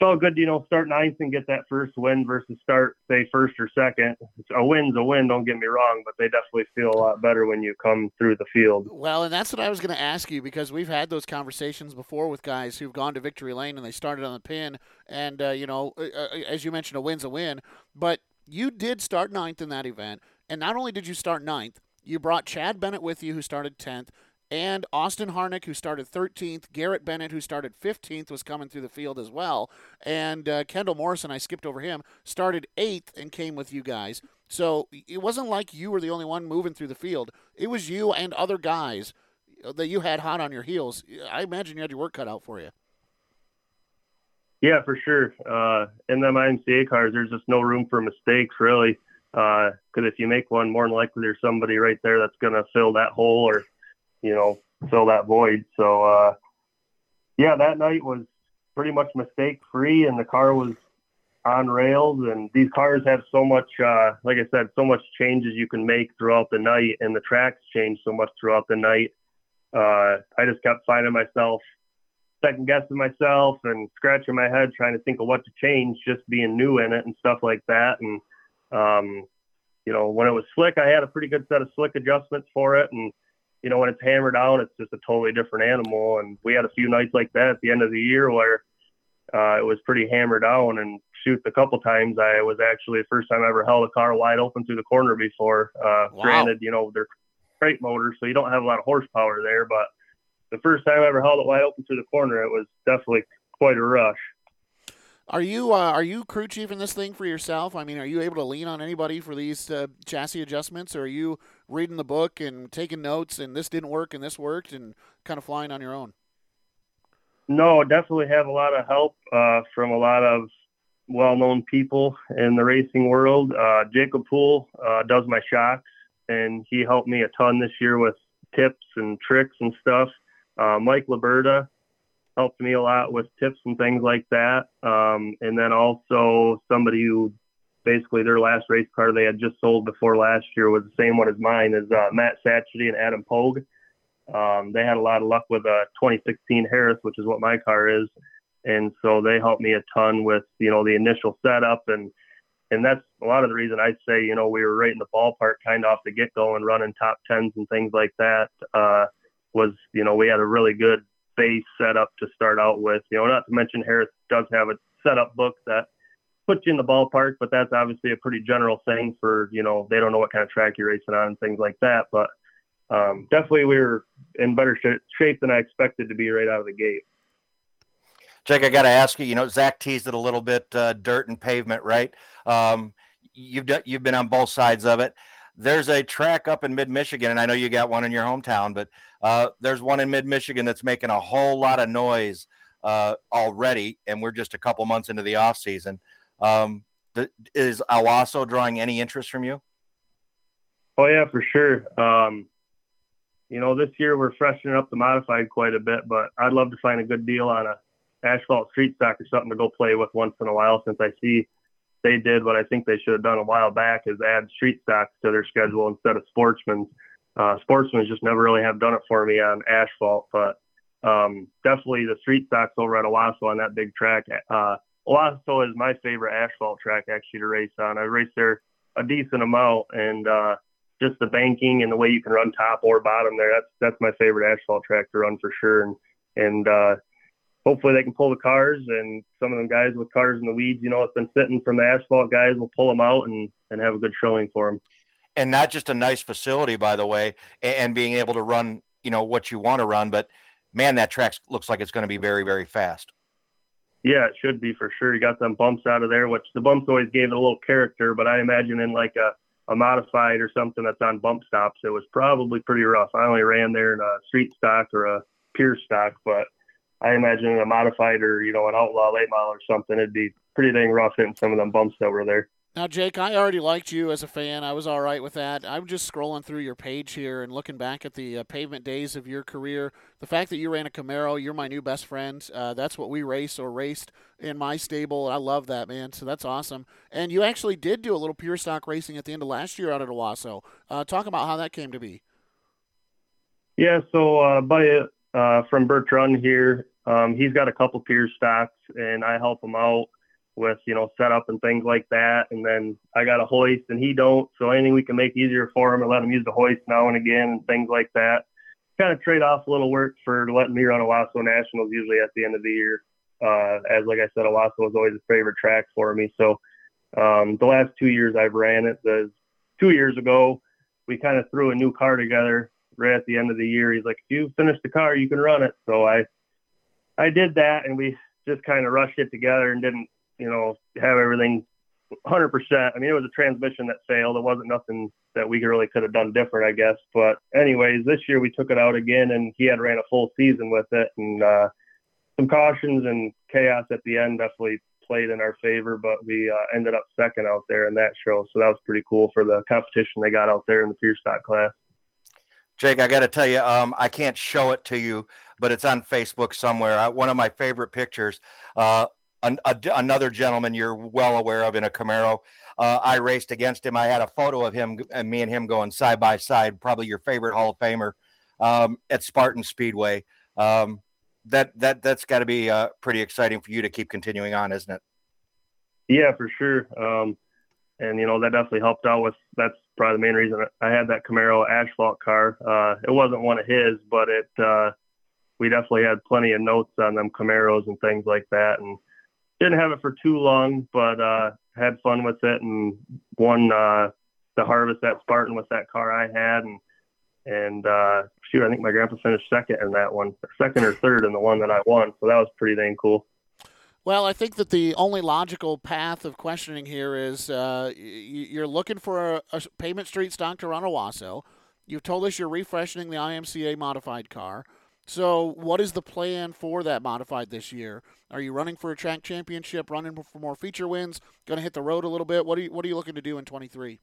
felt good, you know, start ninth and get that first win versus start, say, first or second. A win's a win, don't get me wrong, but they definitely feel a lot better when you come through the field. Well, and that's what I was going to ask you because we've had those conversations before with guys who've gone to victory lane and they started on the pin. And, uh, you know, uh, uh as you mentioned, a win's a win. But you did start ninth in that event. And not only did you start ninth, you brought Chad Bennett with you, who started 10th and Austin Harnick, who started 13th, Garrett Bennett, who started 15th, was coming through the field as well, and uh, Kendall Morrison, I skipped over him, started 8th and came with you guys. So it wasn't like you were the only one moving through the field. It was you and other guys that you had hot on your heels. I imagine you had your work cut out for you. Yeah, for sure. Uh, in them IMCA cars, there's just no room for mistakes, really. Because uh, if you make one, more than likely there's somebody right there that's going to fill that hole or you know, fill that void. So, uh, yeah, that night was pretty much mistake free, and the car was on rails. And these cars have so much, uh, like I said, so much changes you can make throughout the night, and the tracks change so much throughout the night. Uh, I just kept finding myself second guessing myself and scratching my head trying to think of what to change, just being new in it and stuff like that. And um, you know, when it was slick, I had a pretty good set of slick adjustments for it, and you know, when it's hammered down, it's just a totally different animal. And we had a few nights like that at the end of the year where uh, it was pretty hammered down. And shoot, a couple times I was actually the first time I ever held a car wide open through the corner before. Uh, wow. Granted, you know, they're crate motors, so you don't have a lot of horsepower there. But the first time I ever held it wide open through the corner, it was definitely quite a rush. Are you uh, are you crew chief in this thing for yourself? I mean, are you able to lean on anybody for these uh, chassis adjustments, or are you reading the book and taking notes and this didn't work and this worked and kind of flying on your own? No, definitely have a lot of help uh, from a lot of well-known people in the racing world. Uh, Jacob Poole uh, does my shocks, and he helped me a ton this year with tips and tricks and stuff. Uh, Mike Liberta helped me a lot with tips and things like that. Um, and then also somebody who basically their last race car they had just sold before last year was the same one as mine is uh, Matt Satchety and Adam Pogue. Um, they had a lot of luck with a 2016 Harris, which is what my car is, and so they helped me a ton with you know the initial setup and and that's a lot of the reason I say you know we were right in the ballpark kind of off the get go and running top tens and things like that. Uh, was you know we had a really good base setup to start out with. You know, not to mention Harris does have a setup book that puts you in the ballpark, but that's obviously a pretty general thing for, you know, they don't know what kind of track you're racing on and things like that. But um, definitely we were in better sh- shape than I expected to be right out of the gate. Jake, I got to ask you. You know, Zach teased it a little bit, uh, dirt and pavement, right? Um, you've done, you've been on both sides of it. There's a track up in mid Michigan, and I know you got one in your hometown, but uh, there's one in mid Michigan that's making a whole lot of noise uh, already, and we're just a couple months into the off season. Um, th- is Owosso drawing any interest from you? Oh yeah, for sure. Um, you know, this year we're freshening up the modified quite a bit, but I'd love to find a good deal on a asphalt street stock or something to go play with once in a while. Since I see they did what I think they should have done a while back is add street stocks to their schedule instead of sportsmen's. Uh, just never really have done it for me on asphalt, but um, definitely the street stocks over at Owosso on that big track. Uh, Owosso is my favorite asphalt track actually to race on. I race there a decent amount, and uh, just the banking and the way you can run top or bottom there. That's that's my favorite asphalt track to run for sure. And and uh, hopefully they can pull the cars and some of them guys with cars in the weeds, you know, it's been sitting from the asphalt guys will pull them out and and have a good showing for them. And not just a nice facility, by the way, and, being able to run, you know, what you want to run, but man, that track looks like it's going to be very, very fast. Yeah, it should be for sure. You got them bumps out of there, which the bumps always gave it a little character, but I imagine in like a, a modified or something that's on bump stops, it was probably pretty rough. I only ran there in a street stock or a pure stock, but I imagine a modified or, you know, an outlaw late model or something, it'd be pretty dang rough hitting some of them bumps that were there. Now, Jake, I already liked you as a fan. I was all right with that. I'm just scrolling through your page here and looking back at the uh, pavement days of your career. The fact that you ran a Camaro, you're my new best friend. Uh, that's what we race or raced in my stable. I love that, man. So that's awesome. And you actually did do a little pure stock racing at the end of last year out at Owosso. Uh, talk about how that came to be. Yeah, so uh, buddy uh, from Run here, um, he's got a couple pure stocks, and I help him out with you know setup and things like that. And then I got a hoist and he don't, so anything we can make easier for him and let him use the hoist now and again and things like that. Kind of trade off a little work for letting me run Owosso Nationals usually at the end of the year. Uh, as like I said, Owosso was always a favorite track for me. So um, the last two years I've ran it. The two years ago we kind of threw a new car together right at the end of the year. He's like, if you finish the car, you can run it. So I I did that and we just kind of rushed it together and didn't you know, have everything 100%. I mean, it was a transmission that failed. It wasn't nothing that we really could have done different, I guess. But anyways, this year we took it out again, and he had ran a full season with it, and uh, some cautions and chaos at the end definitely played in our favor. But we uh, ended up second out there in that show, so that was pretty cool for the competition they got out there in the pure stock class. Jake, I got to tell you, um, I can't show it to you, but it's on Facebook somewhere. I, one of my favorite pictures. Uh, an, a, another gentleman you're well aware of in a Camaro. Uh, I raced against him. I had a photo of him and me and him going side by side. Probably your favorite Hall of Famer um, at Spartan Speedway. Um, that that that's got to be uh, pretty exciting for you to keep continuing on, isn't it? Yeah, for sure. Um, and you know that definitely helped out with. That's probably the main reason I had that Camaro asphalt car. Uh, it wasn't one of his, but it. Uh, we definitely had plenty of notes on them Camaros and things like that, and didn't have it for too long, but uh, had fun with it and won uh, the harvest at Spartan with that car I had. And and uh, shoot, I think my grandpa finished second in that one, second or third in the one that I won. So that was pretty dang cool. Well, I think that the only logical path of questioning here is uh, you're looking for a, a pavement street stock to run Owosso. You've told us you're refreshing the IMCA modified car. So, what is the plan for that modified this year? Are you running for a track championship? Running for more feature wins? Going to hit the road a little bit? What are you What are you looking to do in 23?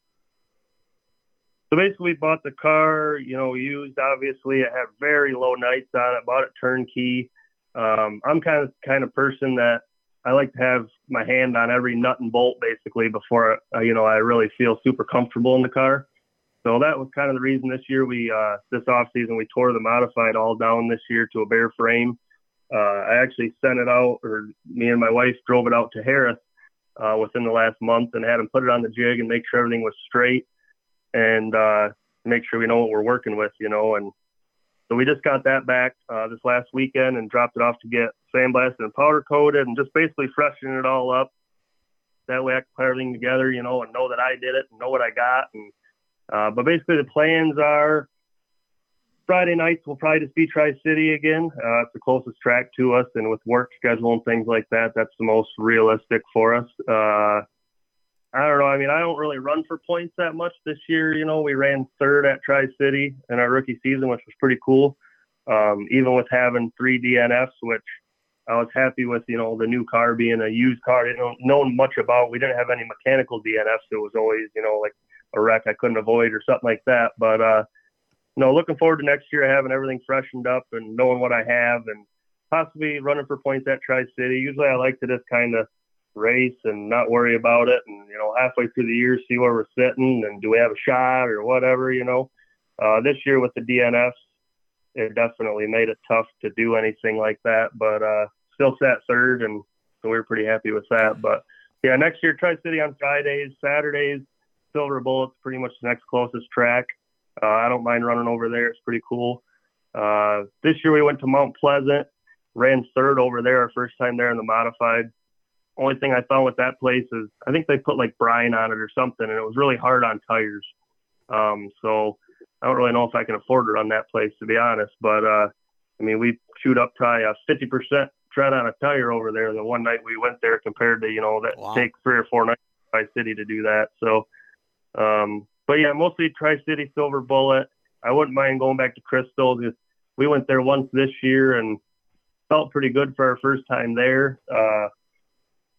So basically, bought the car, you know, used. Obviously, it had very low nights on it. Bought it turnkey. Um, I'm kind of kind of person that I like to have my hand on every nut and bolt basically before uh, you know I really feel super comfortable in the car. So that was kind of the reason this year we uh, this off season we tore the modified all down this year to a bare frame. Uh, I actually sent it out, or me and my wife drove it out to Harris uh, within the last month and had them put it on the jig and make sure everything was straight and uh, make sure we know what we're working with, you know. And so we just got that back uh, this last weekend and dropped it off to get sandblasted and powder coated and just basically freshening it all up. That way I can put everything together, you know, and know that I did it and know what I got and uh, but basically, the plans are Friday nights we'll probably just be Tri City again. Uh, it's the closest track to us, and with work schedule and things like that, that's the most realistic for us. Uh, I don't know. I mean, I don't really run for points that much this year. You know, we ran third at Tri City in our rookie season, which was pretty cool. Um, even with having three DNFs, which I was happy with, you know, the new car being a used car. I didn't know much about. We didn't have any mechanical DNFs. It was always, you know, like a wreck I couldn't avoid or something like that. But uh, know, looking forward to next year having everything freshened up and knowing what I have and possibly running for points at Tri City. Usually, I like to just kind of race and not worry about it, and you know, halfway through the year, see where we're sitting and do we have a shot or whatever. You know, uh, this year with the DNFs, it definitely made it tough to do anything like that, but uh, still sat third, and so we were pretty happy with that. But yeah, next year Tri City on Fridays, Saturdays, Silver Bullet's pretty much the next closest track. Uh, I don't mind running over there; it's pretty cool. Uh, this year we went to Mount Pleasant, ran third over there our first time there in the modified. Only thing I found with that place is I think they put like brine on it or something, and it was really hard on tires. Um, so I don't really know if I can afford to run that place to be honest. But uh, I mean, we shoot up probably a 50% tread on a tire over there the one night we went there compared to you know that wow. take three or four nights Tri City to do that. So, um, but yeah, mostly Tri City Silver Bullet. I wouldn't mind going back to Crystal. Just we went there once this year and felt pretty good for our first time there. Uh,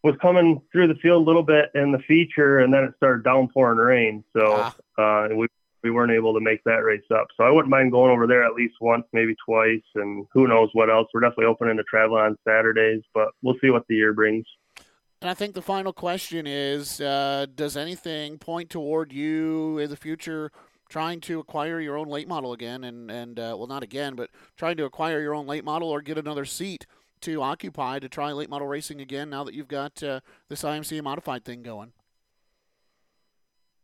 was coming through the field a little bit in the feature, and then it started downpouring rain. So ah. uh, we we weren't able to make that race up. So I wouldn't mind going over there at least once, maybe twice, and who knows what else. We're definitely open to travel on Saturdays, but we'll see what the year brings. And I think the final question is: uh, Does anything point toward you in the future trying to acquire your own late model again? And and uh, well, not again, but trying to acquire your own late model or get another seat to occupy to try late model racing again now that you've got uh, this IMCA modified thing going?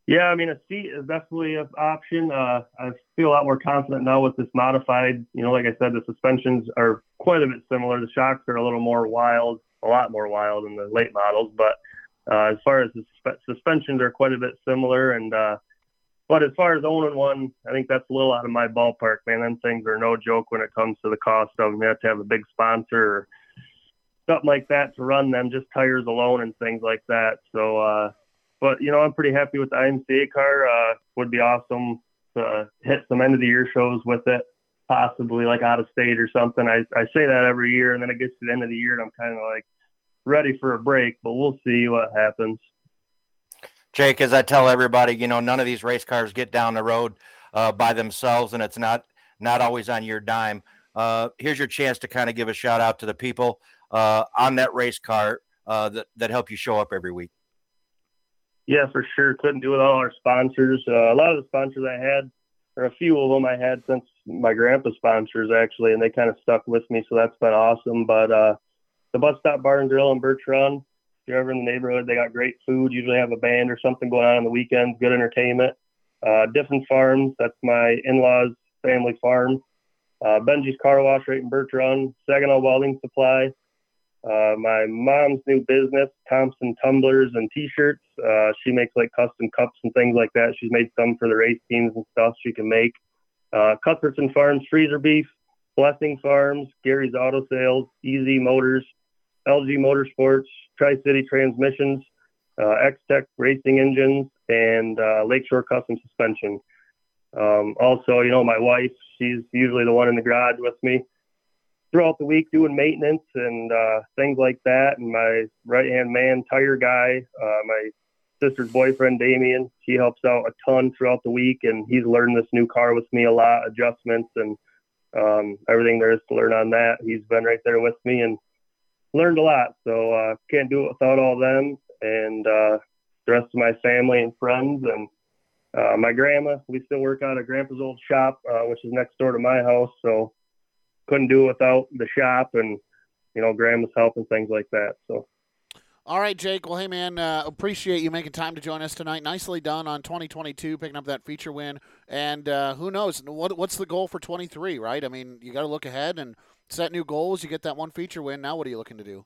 Yeah, I mean, a seat is definitely an option. Uh, I feel a lot more confident now with this modified. You know, like I said, the suspensions are quite a bit similar. The shocks are a little more wild, a lot more wild than the late models. But uh, as far as the suspensions are quite a bit similar, and uh, but as far as owning one, I think that's a little out of my ballpark, man. Them things are no joke when it comes to the cost of them. You have to have a big sponsor or something like that to run them, just tires alone and things like that. So, uh, but you know, I'm pretty happy with the IMCA car. Uh, would be awesome to hit some end of the year shows with it, possibly like out of state or something. I, I say that every year, and then it gets to the end of the year, and I'm kind of like ready for a break. But we'll see what happens. Jake, as I tell everybody, you know, none of these race cars get down the road uh, by themselves, and it's not not always on your dime. Uh, here's your chance to kind of give a shout out to the people uh, on that race car uh, that that help you show up every week. Yeah, for sure. Couldn't do it all our sponsors. Uh, a lot of the sponsors I had, or a few of them I had since my grandpa sponsors actually, and they kind of stuck with me, so that's been awesome. But uh, the Bus Stop Bar and Grill in Birch Run, if you're ever in the neighborhood, they got great food. Usually have a band or something going on on the weekends, good entertainment. Uh, Diffin Farms, that's my in-laws' family farm. Uh, Benji's Car Wash right in Run. Saginaw Welding Supply. Uh, my mom's new business, Thompson Tumblers and T-shirts. Uh, she makes like custom cups and things like that. She's made some for the race teams and stuff she can make. Uh, Cuthbertson Farms freezer beef, Blessing Farms, Gary's Auto Sales, Easy Motors, LG Motorsports, Tri City Transmissions, uh, X Tech Racing Engines, and uh, Lakeshore Custom Suspension. Um, also, you know, my wife, she's usually the one in the garage with me throughout the week doing maintenance and uh, things like that. And my right hand man, tire guy, uh, my sister's boyfriend, Damien, he helps out a ton throughout the week. And he's learned this new car with me a lot, adjustments and um, everything there is to learn on that. He's been right there with me and learned a lot. So uh, can't do it without all them and uh, the rest of my family and friends and uh, my grandma. We still work out of Grandpa's old shop, uh, which is next door to my house. So couldn't do it without the shop and you know Grandma's help and things like that. So. All right, Jake. Well, hey, man, uh, appreciate you making time to join us tonight. Nicely done on 2022, picking up that feature win. And uh, who knows? What, what's the goal for 23, right? I mean, you got to look ahead and set new goals. You get that one feature win. Now, what are you looking to do?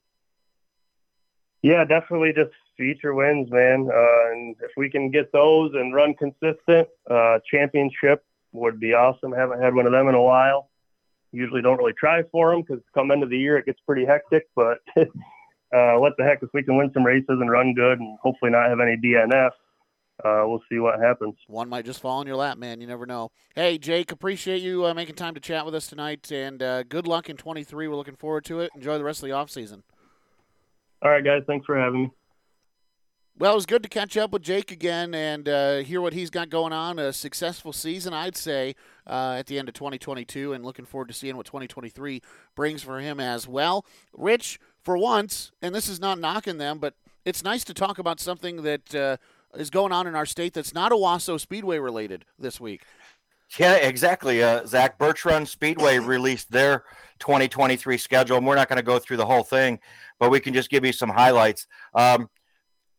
Yeah, definitely just feature wins, man. Uh, and if we can get those and run consistent, uh, championship would be awesome. Haven't had one of them in a while. Usually don't really try for them because come end of the year it gets pretty hectic. But uh, what the heck, if we can win some races and run good and hopefully not have any DNF, uh, we'll see what happens. One might just fall in your lap, man. You never know. Hey, Jake, appreciate you uh, making time to chat with us tonight, and uh, good luck in 23. We're looking forward to it. Enjoy the rest of the off season. All right, guys. Thanks for having me. Well, it was good to catch up with Jake again and uh, hear what he's got going on. A successful season, I'd say, uh, at the end of 2022, and looking forward to seeing what 2023 brings for him as well. Rich, for once, and this is not knocking them, but it's nice to talk about something that uh, is going on in our state that's not Owosso Speedway related this week. Yeah, exactly. Uh, Zach Run Speedway released their 2023 schedule, and we're not going to go through the whole thing, but we can just give you some highlights. Um,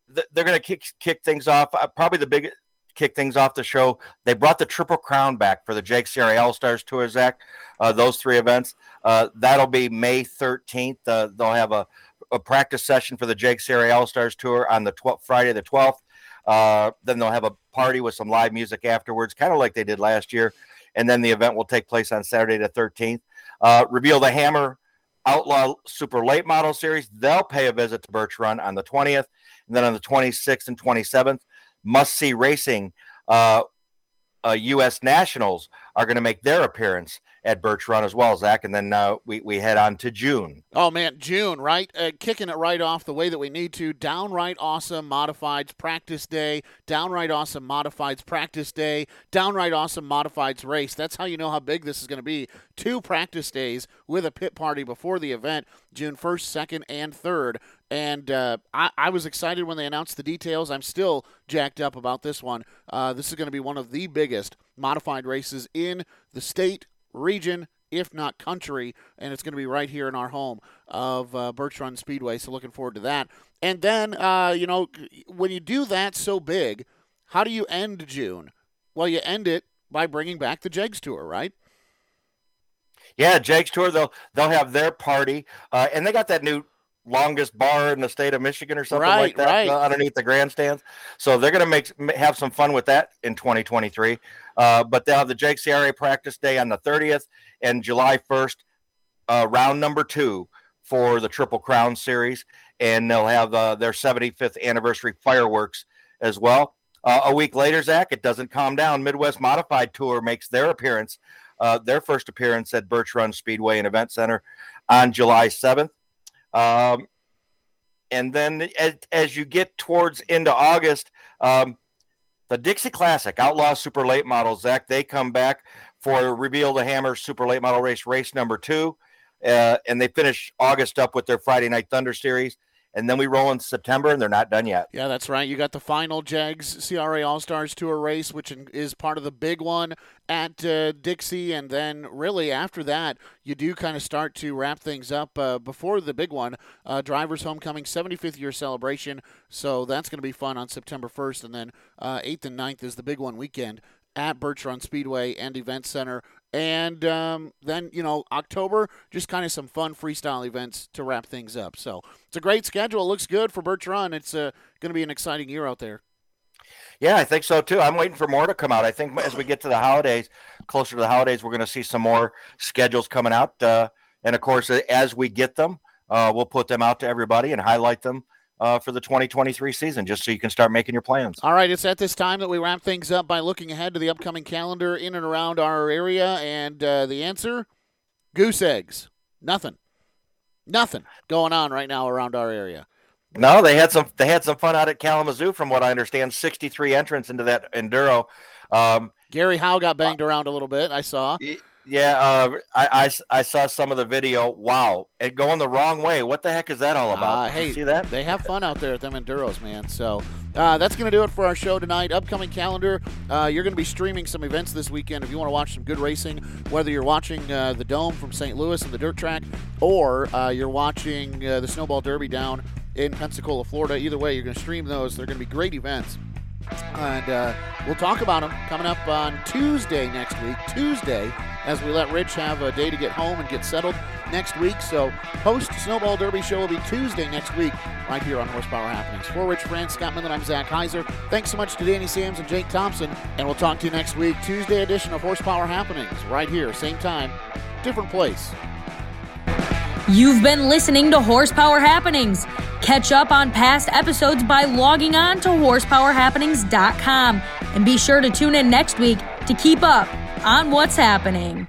they're going to kick kick things off. Uh, probably the big kick things off the show. They brought the Triple Crown back for the JEGS CRA All Stars Tour. Zach, uh, those three events. Uh, that'll be May 13th. Uh, they'll have a, a, practice session for the JEGS CRA All Stars Tour on the 12th, Friday the 12th. Uh, then they'll have a party with some live music afterwards, kind of like they did last year. And then the event will take place on Saturday the 13th. Uh, reveal the Hammer Outlaw Super Late Model Series. They'll pay a visit to Birch Run on the 20th. And then on the 26th and 27th, Must See Racing, uh, uh, U.S. Nationals are going to make their appearance at Birch Run as well, Zach. And then uh, we, we head on to June. Oh, man, June, right? Uh, kicking it right off the way that we need to. Downright awesome modifieds practice day. Downright awesome modifieds practice day. Downright awesome modifieds race. That's how you know how big this is going to be. Two practice days with a pit party before the event, June 1st, 2nd, and 3rd. And uh, I, I, was excited when they announced the details. I'm still jacked up about this one. Uh, this is going to be one of the biggest modified races in the state, region, if not country, and it's going to be right here in our home of uh, Birch Run Speedway. So looking forward to that. And then, uh, you know, when you do that so big, how do you end June? Well, you end it by bringing back the JEGS Tour, right? Yeah, JEGS Tour. They'll they'll have their party, uh, and they got that new longest bar in the state of Michigan or something right, like that right. uh, underneath the grandstands. So they're going to make have some fun with that in 2023. Uh, but they'll have the JEGS CRA practice day on the 30th and July 1st, uh, round number two for the Triple Crown Series, and they'll have uh, their 75th anniversary fireworks as well. Uh, a week later, Zach, it doesn't calm down. Midwest Modified Tour makes their appearance, uh, their first appearance at Birch Run Speedway and Event Center on July 7th. Um, and then as, as, you get towards into August, um, the Dixie Classic Outlaw Super Late Model, Zach, they come back for Reveal the Hammer Super Late Model Race, race number two. Uh, and they finish August up with their Friday Night Thunder Series and then we roll in September, and they're not done yet. Yeah, that's right. You got the final JEGS CRA All Stars Tour race, which is part of the big one at uh, Dixie, and then really after that, you do kind of start to wrap things up uh, before the big one, uh, Drivers Homecoming 75th year celebration. So that's going to be fun on September 1st, and then 8th uh, and 9th is the big one weekend at Run Speedway and Event Center. And um, then, you know, October, just kind of some fun freestyle events to wrap things up. So it's a great schedule. It looks good for Run. It's uh, going to be an exciting year out there. Yeah, I think so too. I'm waiting for more to come out. I think as we get to the holidays, closer to the holidays, we're going to see some more schedules coming out. Uh, and of course, as we get them, uh, we'll put them out to everybody and highlight them uh, for the 2023 season, just so you can start making your plans. All right, it's at this time that we wrap things up by looking ahead to the upcoming calendar in and around our area, and uh, the answer: goose eggs. Nothing, nothing going on right now around our area. No, they had some. They had some fun out at Kalamazoo, from what I understand. Sixty-three entrants into that enduro. Um, Gary Howe got banged around a little bit. I saw. Yeah, uh, I, I, I, saw some of the video. Wow, it going the wrong way. What the heck is that all about? Uh, hey, see that? They have fun out there at them enduros, man. So uh, that's going to do it for our show tonight. Upcoming calendar, uh, you're going to be streaming some events this weekend. If you want to watch some good racing, whether you're watching uh, the Dome from St. Louis and the dirt track, or uh, you're watching uh, the Snowball Derby down in Pensacola, Florida. Either way, you're going to stream those. They're going to be great events. And uh, we'll talk about them coming up on Tuesday next week. Tuesday, as we let Rich have a day to get home and get settled next week. So, post Snowball Derby show will be Tuesday next week, right here on Horsepower Happenings. For Rich France, Scott Millen, I'm Zach Heiser. Thanks so much to Danny Sams and Jake Thompson, and we'll talk to you next week. Tuesday edition of Horsepower Happenings, right here, same time, different place. You've been listening to Horsepower Happenings. Catch up on past episodes by logging on to horsepowerhappenings.com and be sure to tune in next week to keep up on what's happening.